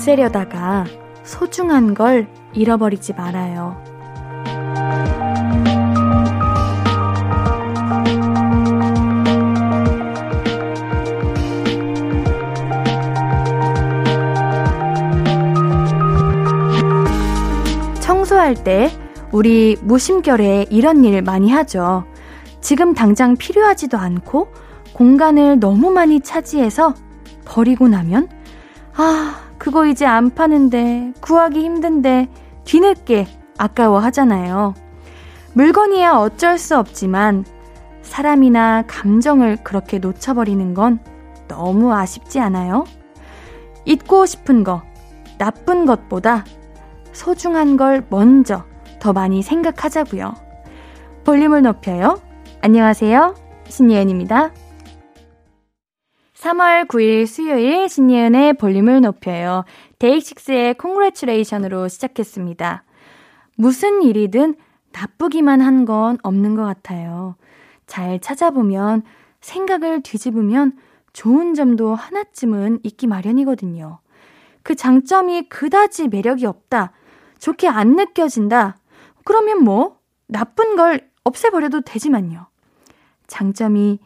없애려다가 소중한 걸 잃어버리지 말아요. 청소할 때 우리 무심결에 이런 일 많이 하죠. 지금 당장 필요하지도 않고 공간을 너무 많이 차지해서 버리고 나면 아, 그거 이제 안 파는데 구하기 힘든데 뒤늦게 아까워 하잖아요. 물건이야 어쩔 수 없지만 사람이나 감정을 그렇게 놓쳐버리는 건 너무 아쉽지 않아요? 잊고 싶은 거, 나쁜 것보다 소중한 걸 먼저 더 많이 생각하자고요. 볼륨을 높여요. 안녕하세요. 신예은입니다. 3월 9일 수요일 신예은의 볼륨을 높여요. 데이식스의 콩그레츄레이션으로 시작했습니다. 무슨 일이든 나쁘기만 한 건 없는 것 같아요. 잘 찾아보면 생각을 뒤집으면 좋은 점도 하나쯤은 있기 마련이거든요. 그 장점이 그다지 매력이 없다. 좋게 안 느껴진다. 그러면 뭐, 나쁜 걸 없애버려도 되지만요. 장점이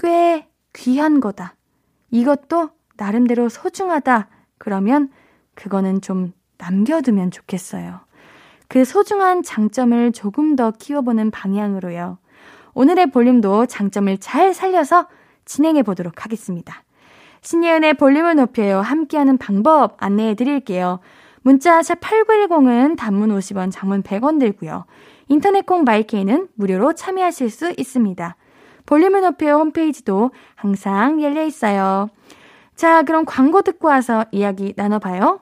꽤 귀한 거다. 이것도 나름대로 소중하다. 그러면 그거는 좀 남겨두면 좋겠어요. 그 소중한 장점을 조금 더 키워보는 방향으로요. 오늘의 볼륨도 장점을 잘 살려서 진행해 보도록 하겠습니다. 신예은의 볼륨을 높여요. 함께하는 방법 안내해 드릴게요. 문자 샵 8910은 단문 50원, 장문 100원 들고요. 인터넷 콩 마이케이는 무료로 참여하실 수 있습니다. 볼륨을 높여요 홈페이지도 항상 열려 있어요. 자, 그럼 광고 듣고 와서 이야기 나눠봐요.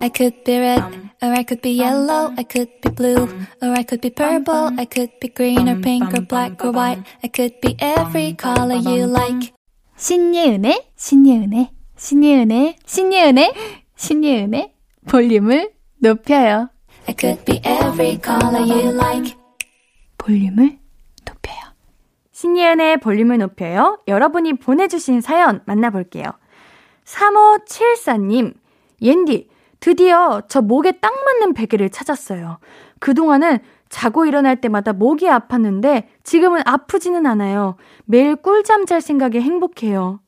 I could be red, or I could be yellow, I could be blue, or I could be purple, I could be green or pink or black or white, I could be every color you like. 신예은의, 신예은의, 신예은의, 신예은의, 신예은의, 볼륨을 높여요. I could be every color you like. 볼륨을. 신예은의 볼륨을 높여요. 여러분이 보내주신 사연 만나볼게요. 3574님, 옌디, 드디어 저 목에 딱 맞는 베개를 찾았어요. 그동안은 자고 일어날 때마다 목이 아팠는데 지금은 아프지는 않아요. 매일 꿀잠 잘 생각에 행복해요.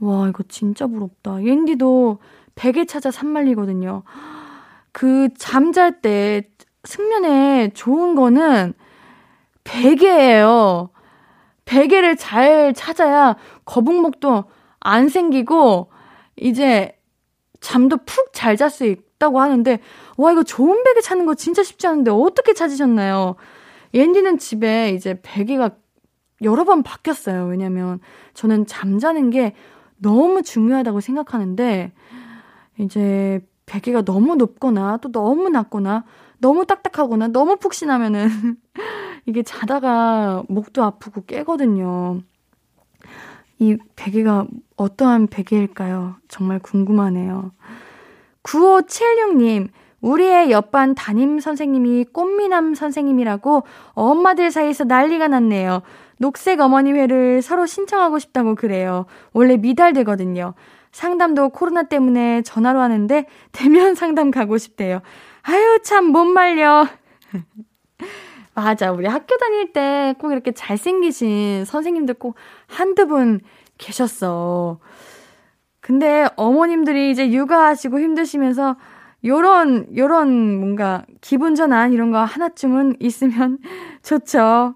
와, 이거 진짜 부럽다. 옌디도 베개 찾아 산말리거든요. 그 잠잘 때 숙면에 좋은 거는 베개예요. 베개를 잘 찾아야 거북목도 안 생기고 이제 잠도 푹 잘 잘 수 있다고 하는데 와 이거 좋은 베개 찾는 거 진짜 쉽지 않은데 어떻게 찾으셨나요? 옌디는 집에 이제 베개가 여러 번 바뀌었어요. 왜냐면 저는 잠자는 게 너무 중요하다고 생각하는데 이제 베개가 너무 높거나 또 너무 낮거나 너무 딱딱하거나 너무 푹신하면은 이게 자다가 목도 아프고 깨거든요. 이 베개가 어떠한 베개일까요? 정말 궁금하네요. 9576님, 우리의 옆반 담임 선생님이 꽃미남 선생님이라고 엄마들 사이에서 난리가 났네요. 녹색 어머니 회를 서로 신청하고 싶다고 그래요. 원래 미달되거든요. 상담도 코로나 때문에 전화로 하는데 대면 상담 가고 싶대요. 아유, 참, 못 말려. 맞아. 우리 학교 다닐 때 꼭 이렇게 잘생기신 선생님들 꼭 한두 분 계셨어. 근데 어머님들이 이제 육아하시고 힘드시면서 요런, 요런 뭔가 기분 전환 이런 거 하나쯤은 있으면 좋죠.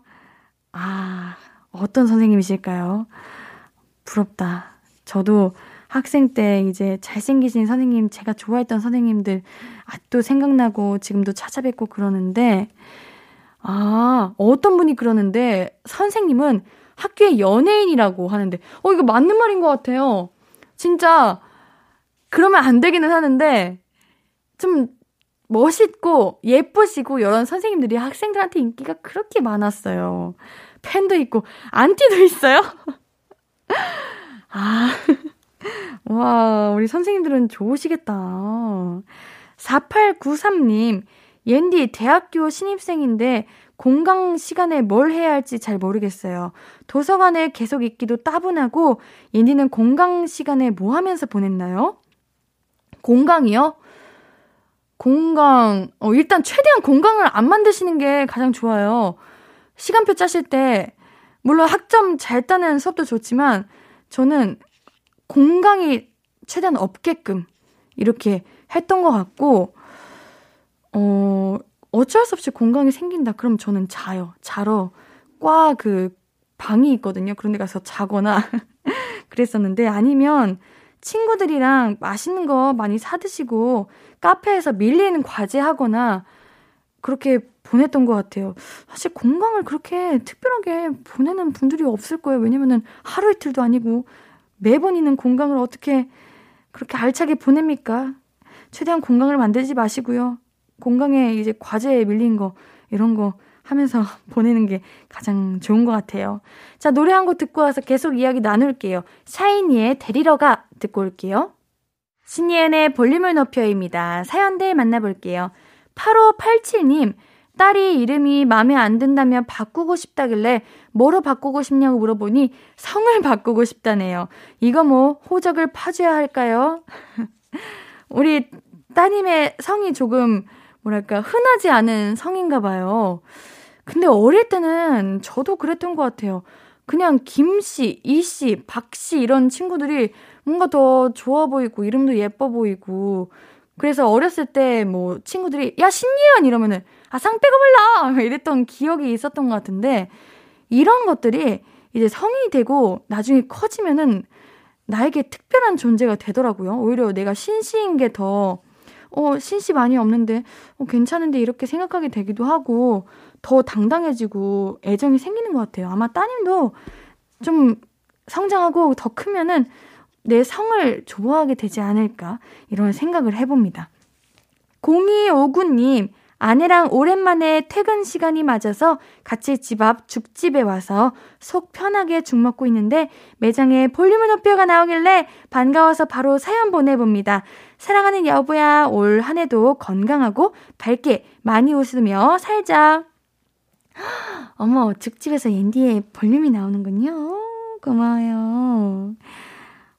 아, 어떤 선생님이실까요? 부럽다. 저도 학생 때 이제 잘생기신 선생님, 제가 좋아했던 선생님들 아직도 생각나고 지금도 찾아뵙고 그러는데, 아, 어떤 분이 그러는데, 선생님은 학교의 연예인이라고 하는데, 어, 이거 맞는 말인 것 같아요. 진짜, 그러면 안 되기는 하는데, 좀 멋있고 예쁘시고 이런 선생님들이 학생들한테 인기가 그렇게 많았어요. 팬도 있고, 안티도 있어요? 아. 와, 우리 선생님들은 좋으시겠다. 4893님, 옌디 대학교 신입생인데 공강 시간에 뭘 해야 할지 잘 모르겠어요. 도서관에 계속 있기도 따분하고 옌디는 공강 시간에 뭐 하면서 보냈나요? 공강이요? 공강, 어, 일단 최대한 공강을 안 만드시는 게 가장 좋아요. 시간표 짜실 때, 물론 학점 잘 따는 수업도 좋지만, 저는 공강이 최대한 없게끔 이렇게 했던 것 같고, 어, 어쩔 수 없이 공강이 생긴다. 그럼 저는 자요. 자러 과 그 방이 있거든요. 그런 데 가서 자거나 그랬었는데 아니면 친구들이랑 맛있는 거 많이 사드시고 카페에서 밀리는 과제 하거나 그렇게 보냈던 것 같아요. 사실 공강을 그렇게 특별하게 보내는 분들이 없을 거예요. 왜냐면은 하루 이틀도 아니고 매번 있는 공강을 어떻게 그렇게 알차게 보냅니까? 최대한 공강을 만들지 마시고요. 공강에 이제 과제에 밀린 거, 이런 거 하면서 보내는 게 가장 좋은 것 같아요. 자, 노래 한 곡 듣고 와서 계속 이야기 나눌게요. 샤이니의 데리러 가 듣고 올게요. 신예은의 볼륨을 높여입니다. 사연들 만나볼게요. 8587님, 딸이 이름이 마음에 안 든다며 바꾸고 싶다길래 뭐로 바꾸고 싶냐고 물어보니 성을 바꾸고 싶다네요. 이거 뭐 호적을 파줘야 할까요? 우리 따님의 성이 조금 뭐랄까 흔하지 않은 성인가 봐요. 근데 어릴 때는 저도 그랬던 것 같아요. 그냥 김씨, 이씨, 박씨 이런 친구들이 뭔가 더 좋아 보이고 이름도 예뻐 보이고 그래서 어렸을 때 뭐 친구들이 야 신예은 이러면은 아 상 빼고 몰라 이랬던 기억이 있었던 것 같은데 이런 것들이 이제 성인이 되고 나중에 커지면은 나에게 특별한 존재가 되더라고요. 오히려 내가 신씨인 게 더 어, 신씨 많이 없는데, 어, 괜찮은데 이렇게 생각하게 되기도 하고, 더 당당해지고 애정이 생기는 것 같아요. 아마 따님도 좀 성장하고 더 크면은 내 성을 좋아하게 되지 않을까, 이런 생각을 해봅니다. 0259님, 아내랑 오랜만에 퇴근 시간이 맞아서 같이 집 앞 죽집에 와서 속 편하게 죽 먹고 있는데 매장에 볼륨을 높여가 나오길래 반가워서 바로 사연 보내봅니다. 사랑하는 여보야, 올 한 해도 건강하고 밝게 많이 웃으며 살자. 어머, 죽집에서 옌디의 볼륨이 나오는군요. 고마워요.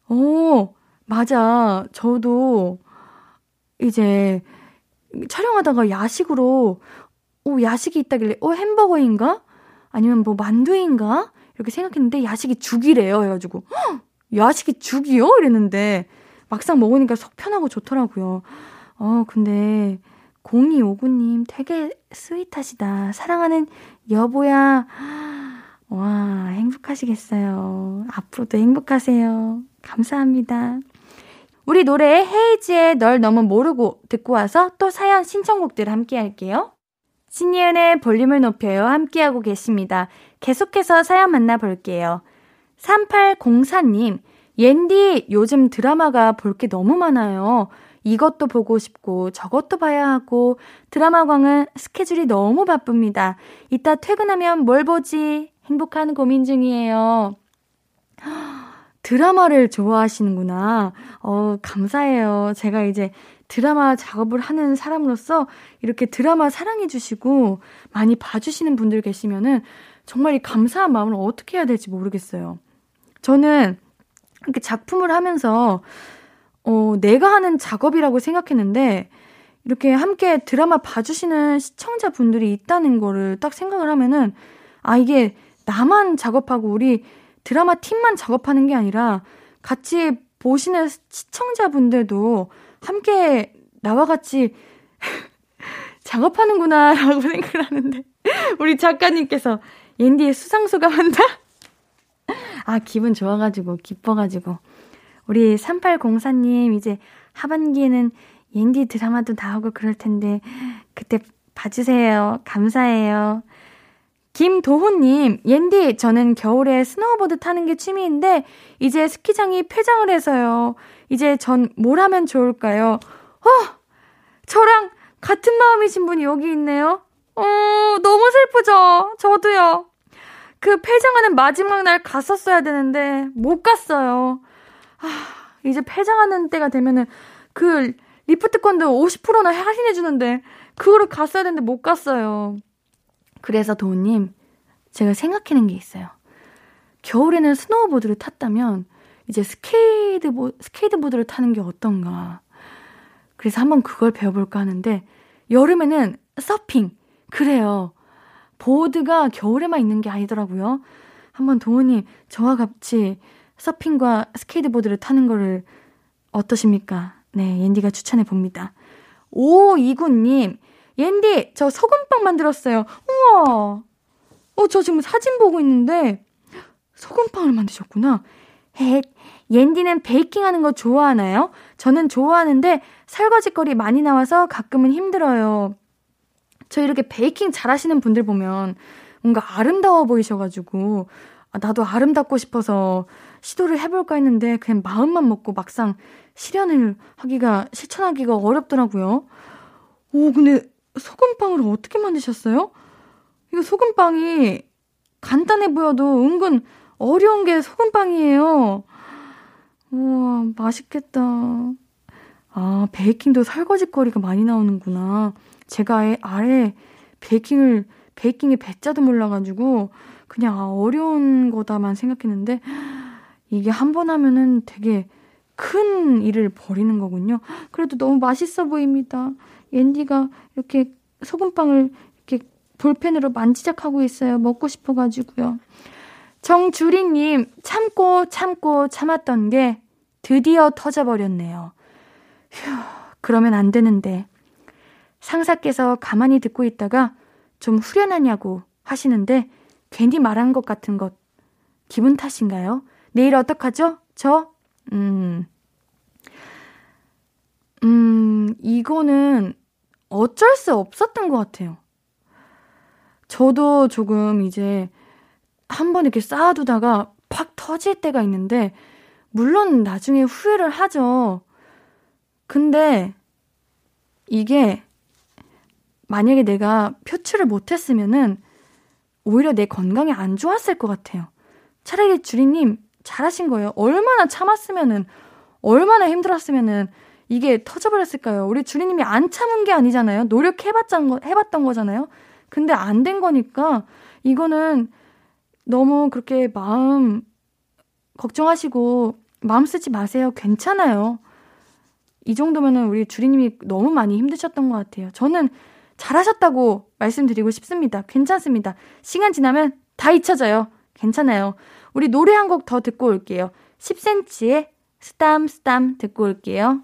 오, 맞아. 저도 이제 촬영하다가 야식으로 오 야식이 있다길래 어 햄버거인가? 아니면 뭐 만두인가? 이렇게 생각했는데 야식이 죽이래요. 해가지고 헉, 야식이 죽이요? 이랬는데 막상 먹으니까 속 편하고 좋더라고요. 어 근데 0259님 되게 스윗하시다. 사랑하는 여보야. 와, 행복하시겠어요. 앞으로도 행복하세요. 감사합니다. 우리 노래 헤이지의 널 너무 모르고 듣고 와서 또 사연 신청곡들 함께 할게요. 신예은의 볼륨을 높여요. 함께하고 계십니다. 계속해서 사연 만나볼게요. 3804님, 옌디 요즘 드라마가 볼 게 너무 많아요. 이것도 보고 싶고 저것도 봐야 하고 드라마광은 스케줄이 너무 바쁩니다. 이따 퇴근하면 뭘 보지? 행복한 고민 중이에요. 드라마를 좋아하시는구나. 어, 감사해요. 제가 이제 드라마 작업을 하는 사람으로서 이렇게 드라마 사랑해주시고 많이 봐주시는 분들 계시면은 정말 이 감사한 마음을 어떻게 해야 될지 모르겠어요. 저는 이렇게 작품을 하면서 어, 내가 하는 작업이라고 생각했는데 이렇게 함께 드라마 봐주시는 시청자분들이 있다는 거를 딱 생각을 하면은 아, 이게 나만 작업하고 우리 드라마 팀만 작업하는 게 아니라 같이 보시는 시청자분들도 함께 나와 같이 작업하는구나라고 생각을 하는데 우리 작가님께서 옌디의 수상소감 한다? 아, 기분 좋아가지고, 기뻐가지고. 우리 3804님, 이제 하반기에는 옌디 드라마도 나오고 그럴 텐데, 그때 봐주세요. 감사해요. 김도훈님, 옌디, 저는 겨울에 스노우보드 타는 게 취미인데, 이제 스키장이 폐장을 해서요. 이제 전 뭘 하면 좋을까요? 어! 저랑 같은 마음이신 분이 여기 있네요. 어, 너무 슬프죠? 저도요. 그 폐장하는 마지막 날 갔었어야 되는데, 못 갔어요. 아, 이제 폐장하는 때가 되면은, 그 리프트권도 50%나 할인해주는데, 그거를 갔어야 되는데 못 갔어요. 그래서 도훈님, 제가 생각해낸 게 있어요. 겨울에는 스노우보드를 탔다면, 이제 스케이트보, 스케이트보드를 타는 게 어떤가. 그래서 한번 그걸 배워볼까 하는데, 여름에는 서핑. 그래요. 보드가 겨울에만 있는 게 아니더라고요. 한번 도훈님, 저와 같이 서핑과 스케이트보드를 타는 거를 어떠십니까? 네, 옌디가 추천해 봅니다. 오이구님, 옌디, 저 소금빵 만들었어요. 우와! 어, 저 지금 사진 보고 있는데, 소금빵을 만드셨구나. 헷, 옌디는 베이킹 하는 거 좋아하나요? 저는 좋아하는데, 설거지거리 많이 나와서 가끔은 힘들어요. 저 이렇게 베이킹 잘 하시는 분들 보면, 뭔가 아름다워 보이셔가지고, 아, 나도 아름답고 싶어서 시도를 해볼까 했는데, 그냥 마음만 먹고 막상 실현을 하기가, 실천하기가 어렵더라고요. 오, 근데 소금빵을 어떻게 만드셨어요? 이거 소금빵이 간단해 보여도 은근 어려운 게 소금빵이에요. 우와, 맛있겠다. 아, 베이킹도 설거지거리가 많이 나오는구나. 제가 아래 베이킹을, 베이킹의 배자도 몰라가지고, 그냥 아, 어려운 거다만 생각했는데, 이게 한 번 하면은 되게 큰 일을 벌이는 거군요. 그래도 너무 맛있어 보입니다. 옌디가 이렇게 소금빵을 이렇게 볼펜으로 만지작하고 있어요. 먹고 싶어가지고요. 정주리님, 참고 참고 참았던 게 드디어 터져버렸네요. 휴, 그러면 안 되는데. 상사께서 가만히 듣고 있다가 좀 후련하냐고 하시는데 괜히 말한 것 같은 것. 기분 탓인가요? 내일 어떡하죠? 저, 음, 음, 이거는 어쩔 수 없었던 것 같아요. 저도 조금 이제 한 번 이렇게 쌓아두다가 팍 터질 때가 있는데, 물론 나중에 후회를 하죠. 근데 이게 만약에 내가 표출을 못했으면은 오히려 내 건강에 안 좋았을 것 같아요. 차라리 주리님 잘하신 거예요. 얼마나 참았으면은, 얼마나 힘들었으면은 이게 터져버렸을까요? 우리 주리님이 안 참은 게 아니잖아요. 노력해봤던 해봤던 거잖아요. 근데 안 된 거니까 이거는 너무 그렇게 마음 걱정하시고 마음 쓰지 마세요. 괜찮아요. 이 정도면은 우리 주리님이 너무 많이 힘드셨던 것 같아요. 저는 잘하셨다고 말씀드리고 싶습니다. 괜찮습니다. 시간 지나면 다 잊혀져요. 괜찮아요. 우리 노래 한 곡 더 듣고 올게요. 10cm의 스담 스담 듣고 올게요.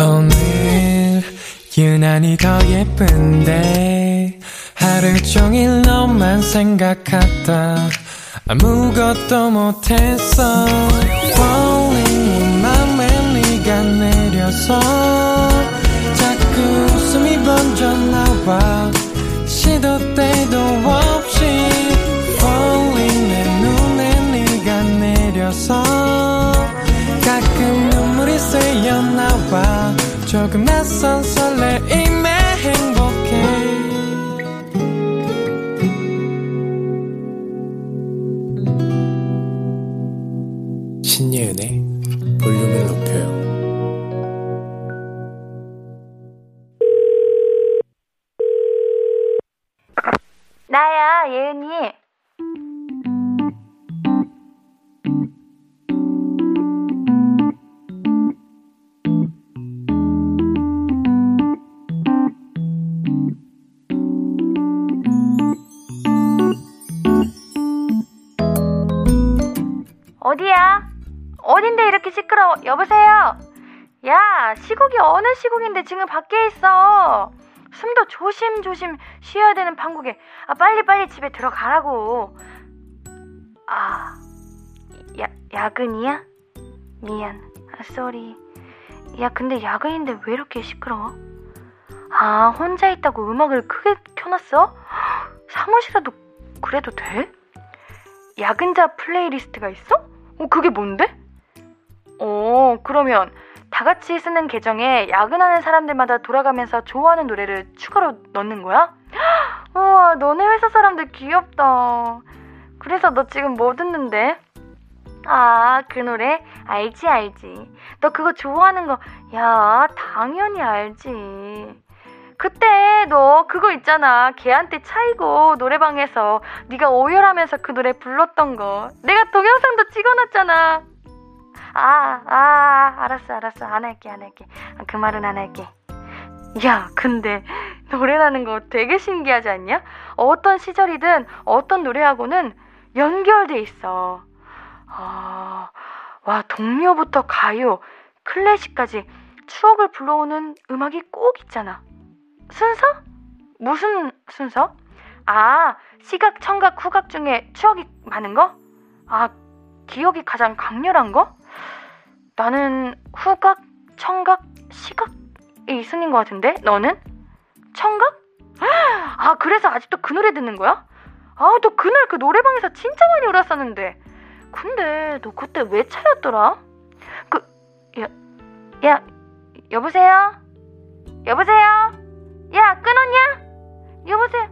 오늘 유난히 더 예쁜데 하루 종일 너만 생각하다 아무것도 못했어 조금 낯선 설레임 시국인데 지금 밖에 있어. 숨도 조심조심 쉬어야 되는 판국에. 아, 빨리빨리 집에 들어가라고. 아, 야, 야근이야? 미안. 아, sorry. 야, 근데 야근인데 왜 이렇게 시끄러워? 아, 혼자 있다고 음악을 크게 켜놨어? 사무실에도 그래도 돼? 야근자 playlist가 있어? 어, 그게 뭔데? 어, 그러면 다 같이 쓰는 계정에 야근하는 사람들마다 돌아가면서 좋아하는 노래를 추가로 넣는 거야? 우와, 너네 회사 사람들 귀엽다. 그래서 너 지금 뭐 듣는데? 아, 그 노래? 알지, 알지. 너 그거 좋아하는 거, 야, 당연히 알지. 그때 너 그거 있잖아. 걔한테 차이고 노래방에서 네가 오열하면서 그 노래 불렀던 거. 내가 동영상도 찍어놨잖아. 아, 아, 알았어, 알았어. 안 할게, 안 할게. 그 말은 안 할게. 야, 근데 노래라는 거 되게 신기하지 않냐? 어떤 시절이든 어떤 노래하고는 연결돼 있어. 아, 와, 동요부터 가요, 클래식까지 추억을 불러오는 음악이 꼭 있잖아. 순서? 무슨 순서? 아, 시각, 청각, 후각 중에 추억이 많은 거? 아, 기억이 가장 강렬한 거? 나는 후각, 청각, 시각이 순인 것 같은데? 너는? 청각? 아, 그래서 아직도 그 노래 듣는 거야? 아, 너 그날 그 노래방에서 진짜 많이 울었었는데. 근데 너 그때 왜 차였더라? 그, 야, 야, 여보세요? 여보세요? 야, 끊었냐? 여보세요?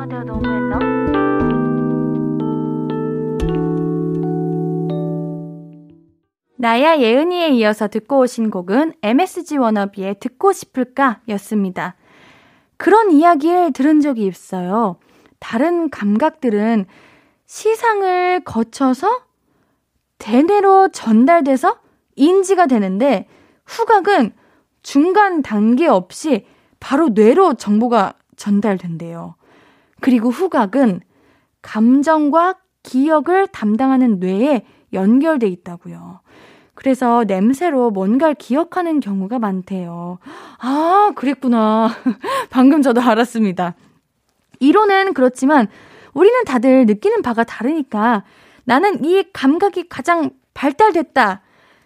아, 내가 너무했나? 나야 예은이에 이어서 듣고 오신 곡은 MSG 워너비의 듣고 싶을까 였습니다. 그런 이야기를 들은 적이 있어요. 다른 감각들은 시상을 거쳐서 대뇌로 전달돼서 인지가 되는데 후각은 중간 단계 없이 바로 뇌로 정보가 전달된대요. 그리고 후각은 감정과 기억을 담당하는 뇌에 연결돼 있다고요. 그래서 냄새로 뭔가를 기억하는 경우가 많대요. 아, 그랬구나. 방금 저도 알았습니다. 이론은 그렇지만 우리는 다들 느끼는 바가 다르니까 나는 이 감각이 가장 발달됐다.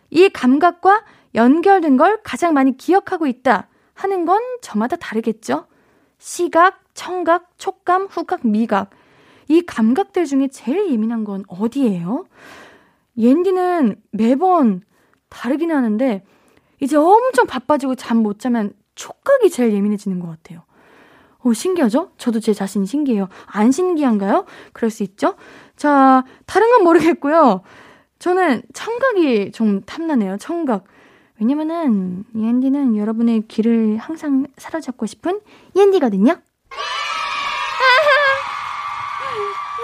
이 감각과 연결된 걸 가장 많이 기억하고 있다 하는 건 저마다 다르겠죠? 시각, 청각, 촉감, 후각, 미각. 이 감각들 중에 제일 예민한 건 어디예요? 옌디는 매번 다르긴 하는데, 이제 엄청 바빠지고 잠 못 자면 촉각이 제일 예민해지는 것 같아요. 오, 신기하죠? 저도 제 자신이 신기해요. 안 신기한가요? 그럴 수 있죠? 자, 다른 건 모르겠고요. 저는 청각이 좀 탐나네요. 청각. 왜냐면은 옌디는 여러분의 귀를 항상 사로잡고 싶은 옌디거든요.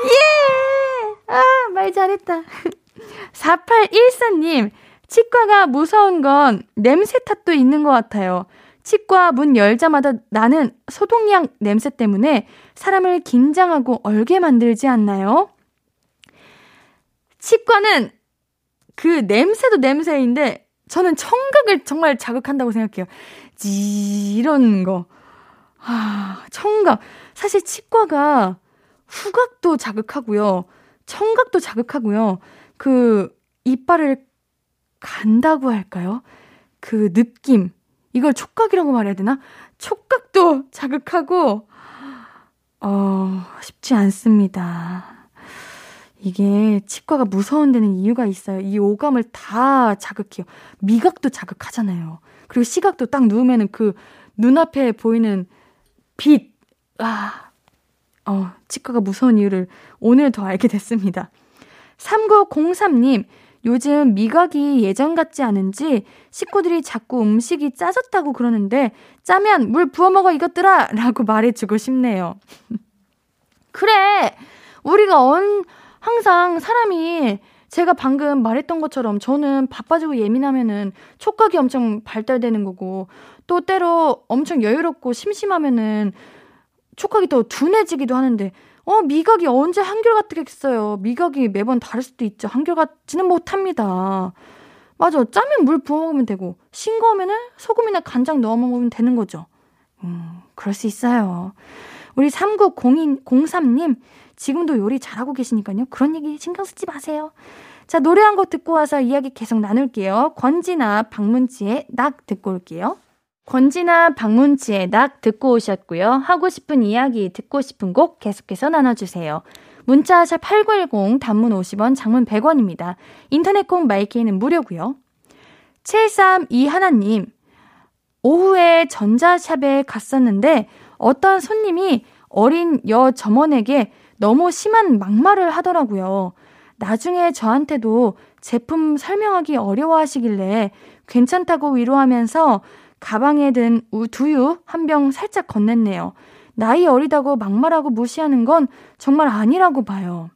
예! 아, 말 잘했다. 4814님, 치과가 무서운 건 냄새 탓도 있는 것 같아요. 치과 문 열자마자 나는 소독약 냄새 때문에 사람을 긴장하고 얼게 만들지 않나요? 치과는 그 냄새도 냄새인데 저는 청각을 정말 자극한다고 생각해요. 지 이런 거. 아, 청각. 사실 치과가 후각도 자극하고요. 청각도 자극하고요. 그 이빨을 간다고 할까요? 그 느낌. 이걸 촉각이라고 말해야 되나? 촉각도 자극하고 어, 쉽지 않습니다. 이게 치과가 무서운 데는 이유가 있어요. 이 오감을 다 자극해요. 미각도 자극하잖아요. 그리고 시각도 딱 누우면은 그 눈앞에 보이는 빛, 아, 어, 치과가 무서운 이유를 오늘 더 알게 됐습니다. 3903님, 요즘 미각이 예전 같지 않은지 식구들이 자꾸 음식이 짜졌다고 그러는데 짜면 물 부어 먹어 이것들아! 라고 말해주고 싶네요. 그래! 우리가 언, 항상 사람이 제가 방금 말했던 것처럼 저는 바빠지고 예민하면은 촉각이 엄청 발달되는 거고 또 때로 엄청 여유롭고 심심하면은 촉각이 더 둔해지기도 하는데 어 미각이 언제 한결같겠어요. 미각이 매번 다를 수도 있죠. 한결같지는 못합니다. 맞아. 짜면 물 부어 먹으면 되고 싱거우면은 소금이나 간장 넣어 먹으면 되는 거죠. 음, 그럴 수 있어요. 우리 390203님 지금도 요리 잘하고 계시니까요. 그런 얘기 신경 쓰지 마세요. 자, 노래 한 곡 듣고 와서 이야기 계속 나눌게요. 권지나 박문치의 낙 듣고 올게요. 권지나 박문치의 낙 듣고 오셨고요. 하고 싶은 이야기, 듣고 싶은 곡 계속해서 나눠주세요. 문자 샵 8910 단문 50원, 장문 100원입니다. 인터넷 콩 마이케이는 무료고요. 732 하나님, 오후에 전자샵에 갔었는데 어떤 손님이 어린 여 점원에게 너무 심한 막말을 하더라고요. 나중에 저한테도 제품 설명하기 어려워 하시길래 괜찮다고 위로하면서 가방에 든 두유 한 병 살짝 건넸네요. 나이 어리다고 막말하고 무시하는 건 정말 아니라고 봐요.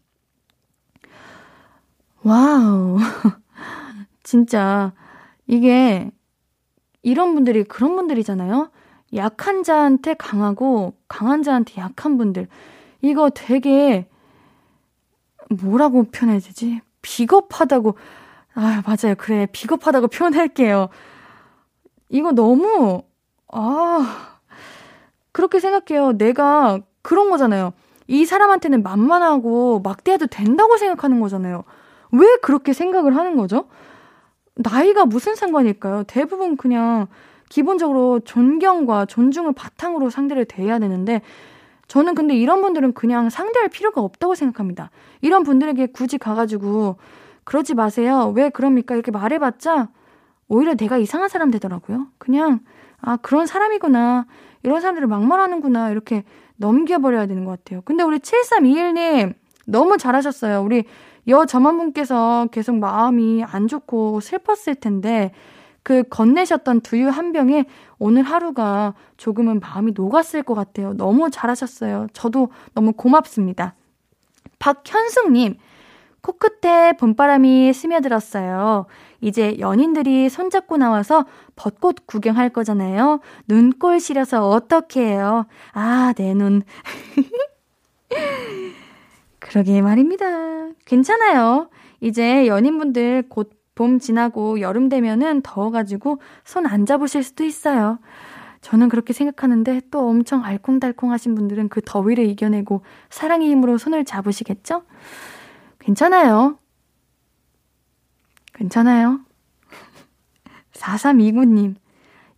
와우. 진짜, 이게, 이런 분들이 그런 분들이잖아요? 약한 자한테 강하고, 강한 자한테 약한 분들. 이거 되게, 뭐라고 표현해야 되지? 비겁하다고, 아, 맞아요. 그래. 비겁하다고 표현할게요. 이거 너무, 아, 그렇게 생각해요. 내가 그런 거잖아요. 이 사람한테는 만만하고 막대해도 된다고 생각하는 거잖아요. 왜 그렇게 생각을 하는 거죠? 나이가 무슨 상관일까요? 대부분 그냥 기본적으로 존경과 존중을 바탕으로 상대를 대해야 되는데 저는 근데 이런 분들은 그냥 상대할 필요가 없다고 생각합니다. 이런 분들에게 굳이 가가지고 그러지 마세요. 왜 그럽니까? 이렇게 말해봤자 오히려 내가 이상한 사람 되더라고요. 그냥 아 그런 사람이구나. 이런 사람들을 막말하는구나. 이렇게 넘겨버려야 되는 것 같아요. 근데 우리 7321님 너무 잘하셨어요. 우리 여 점원분께서 계속 마음이 안 좋고 슬펐을 텐데 그 건네셨던 두유 한 병에 오늘 하루가 조금은 마음이 녹았을 것 같아요. 너무 잘하셨어요. 저도 너무 고맙습니다. 박현숙님, 코끝에 봄바람이 스며들었어요. 이제 연인들이 손잡고 나와서 벚꽃 구경할 거잖아요. 눈꼴 시려서 어떻게 해요? 아, 내 눈. 그러게 말입니다. 괜찮아요. 이제 연인분들 곧 봄 지나고 여름 되면은 더워가지고 손 안 잡으실 수도 있어요. 저는 그렇게 생각하는데 또 엄청 알콩달콩 하신 분들은 그 더위를 이겨내고 사랑의 힘으로 손을 잡으시겠죠? 괜찮아요. 괜찮아요. 4329님.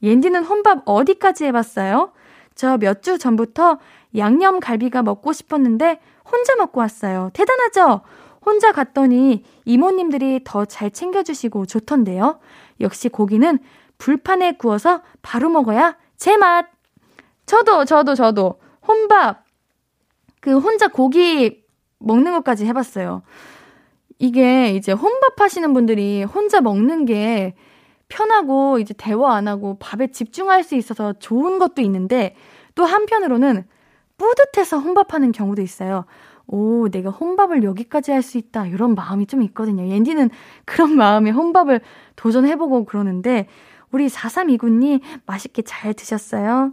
옌디는 혼밥 어디까지 해봤어요? 저 몇 주 전부터 양념 갈비가 먹고 싶었는데 혼자 먹고 왔어요. 대단하죠? 혼자 갔더니 이모님들이 더 잘 챙겨주시고 좋던데요. 역시 고기는 불판에 구워서 바로 먹어야 제 맛. 저도, 저도, 저도 혼밥, 그 혼자 고기 먹는 것까지 해봤어요. 이게 이제 혼밥 하시는 분들이 혼자 먹는 게 편하고 이제 대화 안 하고 밥에 집중할 수 있어서 좋은 것도 있는데 또 한편으로는 뿌듯해서 혼밥하는 경우도 있어요. 오, 내가 혼밥을 여기까지 할 수 있다. 이런 마음이 좀 있거든요. 옌디는 그런 마음에 혼밥을 도전해보고 그러는데, 우리 4329님 맛있게 잘 드셨어요?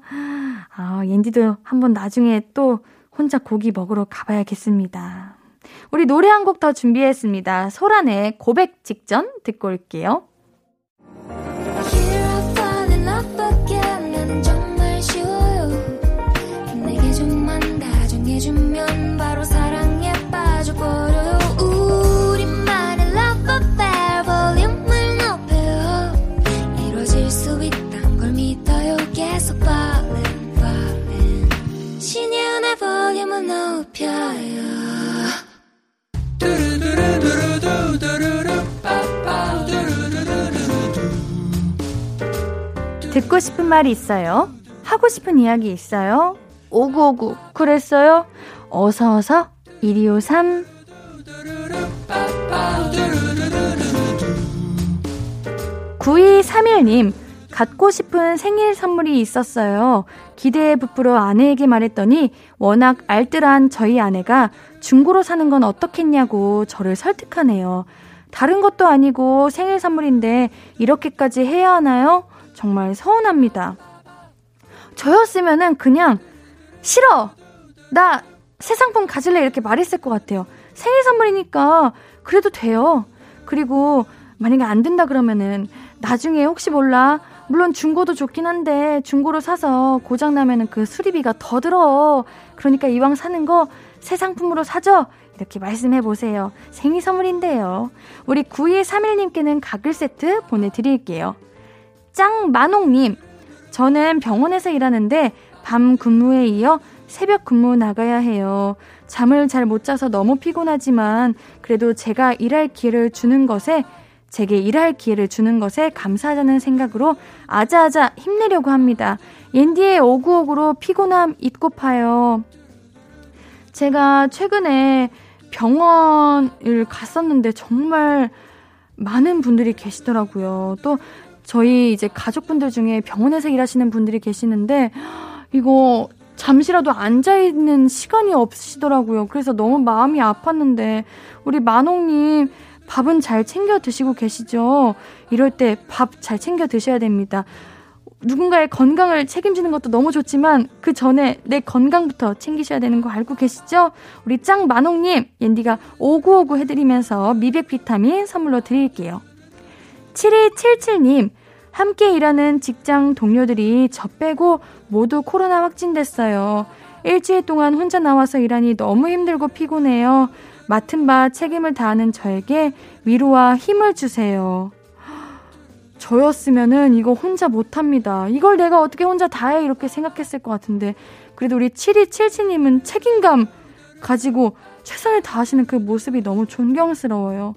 아, 옌디도 한번 나중에 또 혼자 고기 먹으러 가봐야겠습니다. 우리 노래 한 곡 더 준비했습니다. 소란의 고백 직전 듣고 올게요. 듣고 싶은 말이 있어요? 하고 싶은 이야기 있어요? 오구오구 그랬어요? 어서어서 1253 9231님 갖고 싶은 생일 선물이 있었어요. 기대에 부풀어 아내에게 말했더니 워낙 알뜰한 저희 아내가 중고로 사는 건 어떻겠냐고 저를 설득하네요. 다른 것도 아니고 생일 선물인데 이렇게까지 해야 하나요? 정말 서운합니다. 저였으면은 그냥 싫어! 나 새 상품 가질래! 이렇게 말했을 것 같아요. 생일 선물이니까 그래도 돼요. 그리고 만약에 안 된다 그러면은 나중에 혹시 몰라. 물론 중고도 좋긴 한데 중고로 사서 고장나면은 그 수리비가 더 들어. 그러니까 이왕 사는 거 새 상품으로 사죠? 이렇게 말씀해 보세요. 생일 선물인데요. 우리 9231님께는 가글 세트 보내드릴게요. 짱만옥님, 저는 병원에서 일하는데 밤 근무에 이어 새벽 근무 나가야 해요. 잠을 잘 못 자서 너무 피곤하지만 그래도 제가 일할 기회를 주는 것에 제게 일할 기회를 주는 것에 감사하다는 생각으로 아자아자 힘내려고 합니다. 옌디의 오구오구로 피곤함 잊고 파요. 제가 최근에 병원을 갔었는데 정말 많은 분들이 계시더라고요. 또 저희 이제 가족분들 중에 병원에서 일하시는 분들이 계시는데 이거 잠시라도 앉아있는 시간이 없으시더라고요. 그래서 너무 마음이 아팠는데, 우리 만홍님, 밥은 잘 챙겨 드시고 계시죠? 이럴 때 밥 잘 챙겨 드셔야 됩니다. 누군가의 건강을 책임지는 것도 너무 좋지만 그 전에 내 건강부터 챙기셔야 되는 거 알고 계시죠? 우리 짱 만홍님, 옌디가 오구오구 해드리면서 미백 비타민 선물로 드릴게요. 7277님, 함께 일하는 직장 동료들이 저 빼고 모두 코로나 확진됐어요. 일주일 동안 혼자 나와서 일하니 너무 힘들고 피곤해요. 맡은 바 책임을 다하는 저에게 위로와 힘을 주세요. 저였으면은 이거 혼자 못합니다. 이걸 내가 어떻게 혼자 다 해? 이렇게 생각했을 것 같은데. 그래도 우리 7277님은 책임감 가지고 최선을 다하시는 그 모습이 너무 존경스러워요.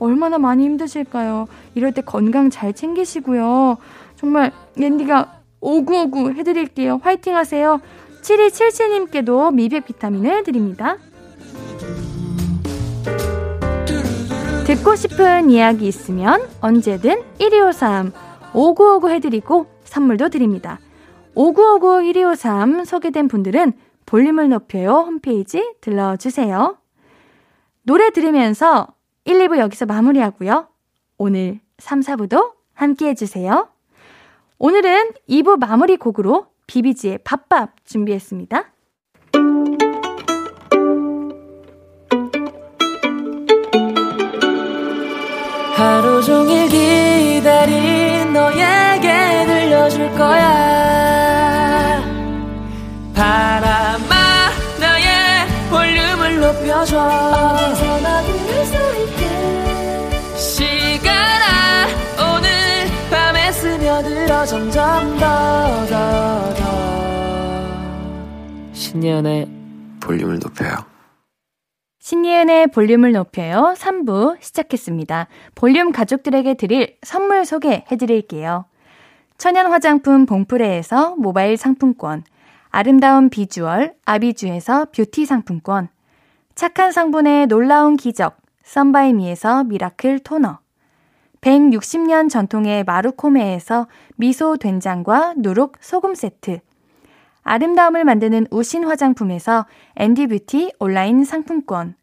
얼마나 많이 힘드실까요? 이럴 때 건강 잘 챙기시고요. 정말 옌디가 오구오구 해드릴게요. 화이팅 하세요. 7277님께도 미백 비타민을 드립니다. 듣고 싶은 이야기 있으면 언제든 1253 5959 해드리고 선물도 드립니다. 5959 1253 소개된 분들은 볼륨을 높여요 홈페이지 들러주세요. 노래 들으면서 1, 2부 여기서 마무리하고요. 오늘 3, 4부도 함께 해주세요. 오늘은 2부 마무리 곡으로 비비지의 밥밥 준비했습니다. 하루 종일 기다린 너에게 들려줄 거야 바람아 나의 볼륨을 높여줘 어디서나 들을 수 시간아 오늘 밤에 스며들어 점점 더 더 더 신예은의 볼륨을 높여요 신예은의 볼륨을 높여요. 3부 시작했습니다. 볼륨 가족들에게 드릴 선물 소개해 드릴게요. 천연 화장품 봉프레에서 모바일 상품권, 아름다운 비주얼 아비주에서 뷰티 상품권, 착한 성분의 놀라운 기적 썬바이미에서 미라클 토너, 160년 전통의 마루코메에서 미소 된장과 누룩 소금 세트, 아름다움을 만드는 우신 화장품에서 앤디뷰티 온라인 상품권,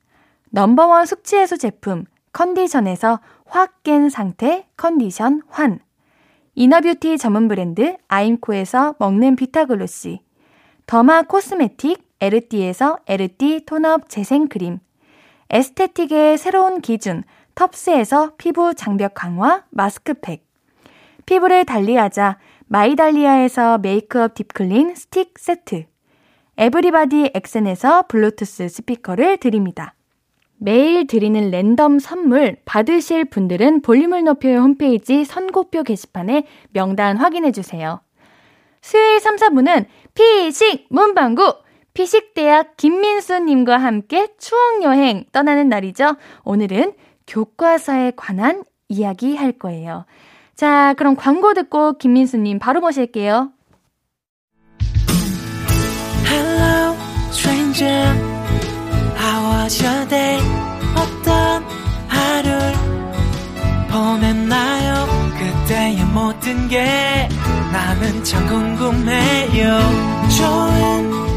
number one 숙취 해소 제품 컨디션에서 확 깬 상태 컨디션 환. inner beauty 전문 브랜드 아임코에서 먹는 비타글로시. derma cosmetic 에르띠에서 에르띠 tone up 재생크림 aesthetic의 새로운 기준 텁스에서 피부 장벽 강화 마스크팩 피부를 달리하자 마이달리아에서 메이크업 deep clean 스틱 세트 에브리바디 엑센에서 블루투스 스피커를 드립니다. 매일 드리는 랜덤 선물 받으실 분들은 볼륨을 높여요 홈페이지 선곡표 게시판에 명단 확인해 주세요. 수요일 3, 4분은 피식 문방구 피식대학 김민수님과 함께 추억여행 떠나는 날이죠. 오늘은 교과서에 관한 이야기 할 거예요. 자, 그럼 광고 듣고 김민수님 바로 모실게요. Hello, stranger. How was your day? 어떤 하루를 보냈나요? 그때의 모든 게 나는 참 궁금해요. 좋은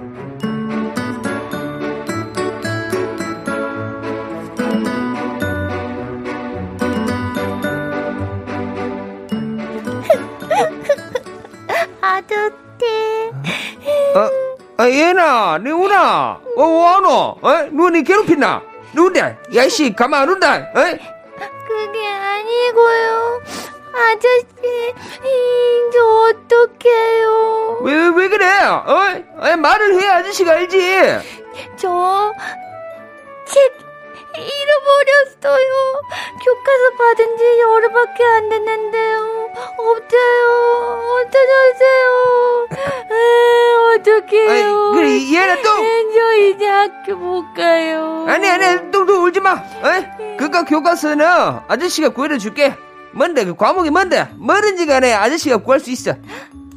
어, 아, 얘나, 누나, 어, 뭐하노? 어? 누니 괴롭힌나? 누군데? 야이씨, 가만 안 온다, 어? 그게 아니고요. 아저씨, 이제 어떡해요? 왜, 왜 그래? 어? 아니, 말을 해야 아저씨가 알지? 저, 책 잃어버렸어요. 교과서 받은 지 열흘밖에 안 됐는데요. 없어요. 어쩌세요? 어떡해요. 그래, 얘는 또. 저 이제 학교 못 가요. 아니, 아니, 또, 또 울지 마. 어? 그니까 교과서는 아저씨가 구해줄게. 뭔데, 그 과목이 뭔데? 뭐든지 간에 아저씨가 구할 수 있어.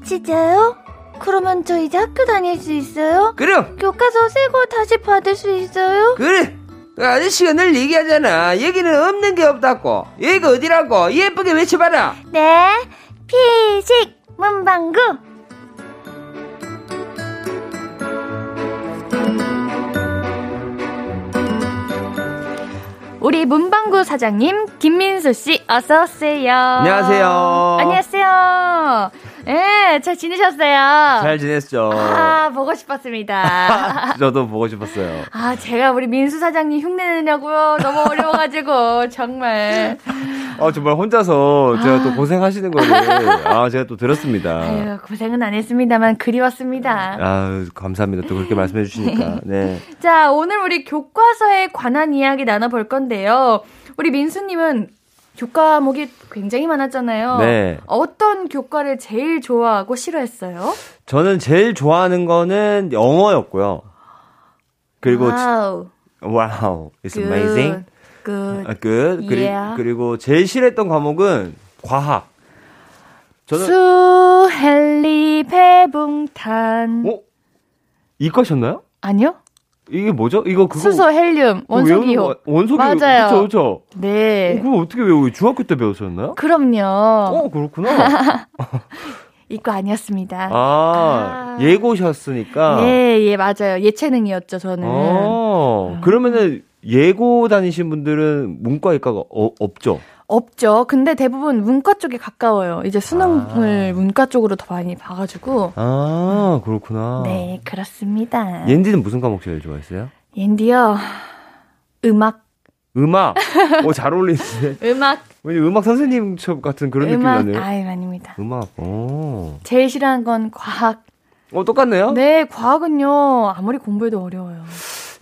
진짜요? 그러면 저 이제 학교 다닐 수 있어요? 그럼, 교과서 새거 다시 받을 수 있어요? 그래. 그 아저씨가 늘 얘기하잖아. 여기는 없는 게 없다고. 여기가 어디라고? 예쁘게 외쳐봐라. 네. 피식 문방구. 우리 문방구 사장님 김민수 씨 어서 오세요. 안녕하세요. 안녕하세요. 예, 잘 지내셨어요? 잘 지냈죠? 아, 보고 싶었습니다. 저도 보고 싶었어요. 아, 제가 우리 민수 사장님 흉내내냐고요. 너무 어려워가지고 정말. 아, 정말 혼자서 제가 또 고생하시는 거를, 아, 제가 또 들었습니다. 아유, 고생은 안 했습니다만 그리웠습니다. 아, 감사합니다. 또 그렇게 말씀해 주시니까. 네. 자, 오늘 우리 교과서에 관한 이야기 나눠볼 건데요. 우리 민수님은 교과목이 굉장히 많았잖아요. 네. 어떤 교과를 제일 좋아하고 싫어했어요? 저는 제일 좋아하는 거는 영어였고요. 그리고, wow. wow, it's Good. amazing. good. 아, good. 그리, Yeah. 그리고 제일 싫어했던 과목은 과학. 저는, 수, 헬리, 베붕탄. 어? 이과셨나요? 아니요? 이게 뭐죠? 이거 그거. 수소, 헬륨, 원소기호. 거- 원소기호. 맞아요. 그쵸. 네. 어, 그거 어떻게 외우고 중학교 때 배우셨나요? 그럼요. 어, 그렇구나. 이과 아니었습니다. 아, 아. 예고셨으니까. 예, 예, 맞아요. 예체능이었죠, 저는. 어, 그러면은 예고 다니신 분들은 문과 이과가 어, 없죠? 없죠. 근데 대부분 문과 쪽에 가까워요. 이제 수능을 문과 쪽으로 더 많이 봐가지고. 아, 그렇구나. 네, 그렇습니다. 옌디는 무슨 과목 제일 좋아했어요? 옌디요. 음악, 음악. 어, 잘 어울리는데. 음악, 왠지 음악 선생님 첩 같은 그런 느낌이 음악. 나네요. 아유, 아닙니다. 음악. 어. 제일 싫어하는 건 과학. 어, 똑같네요? 네, 과학은요. 아무리 공부해도 어려워요.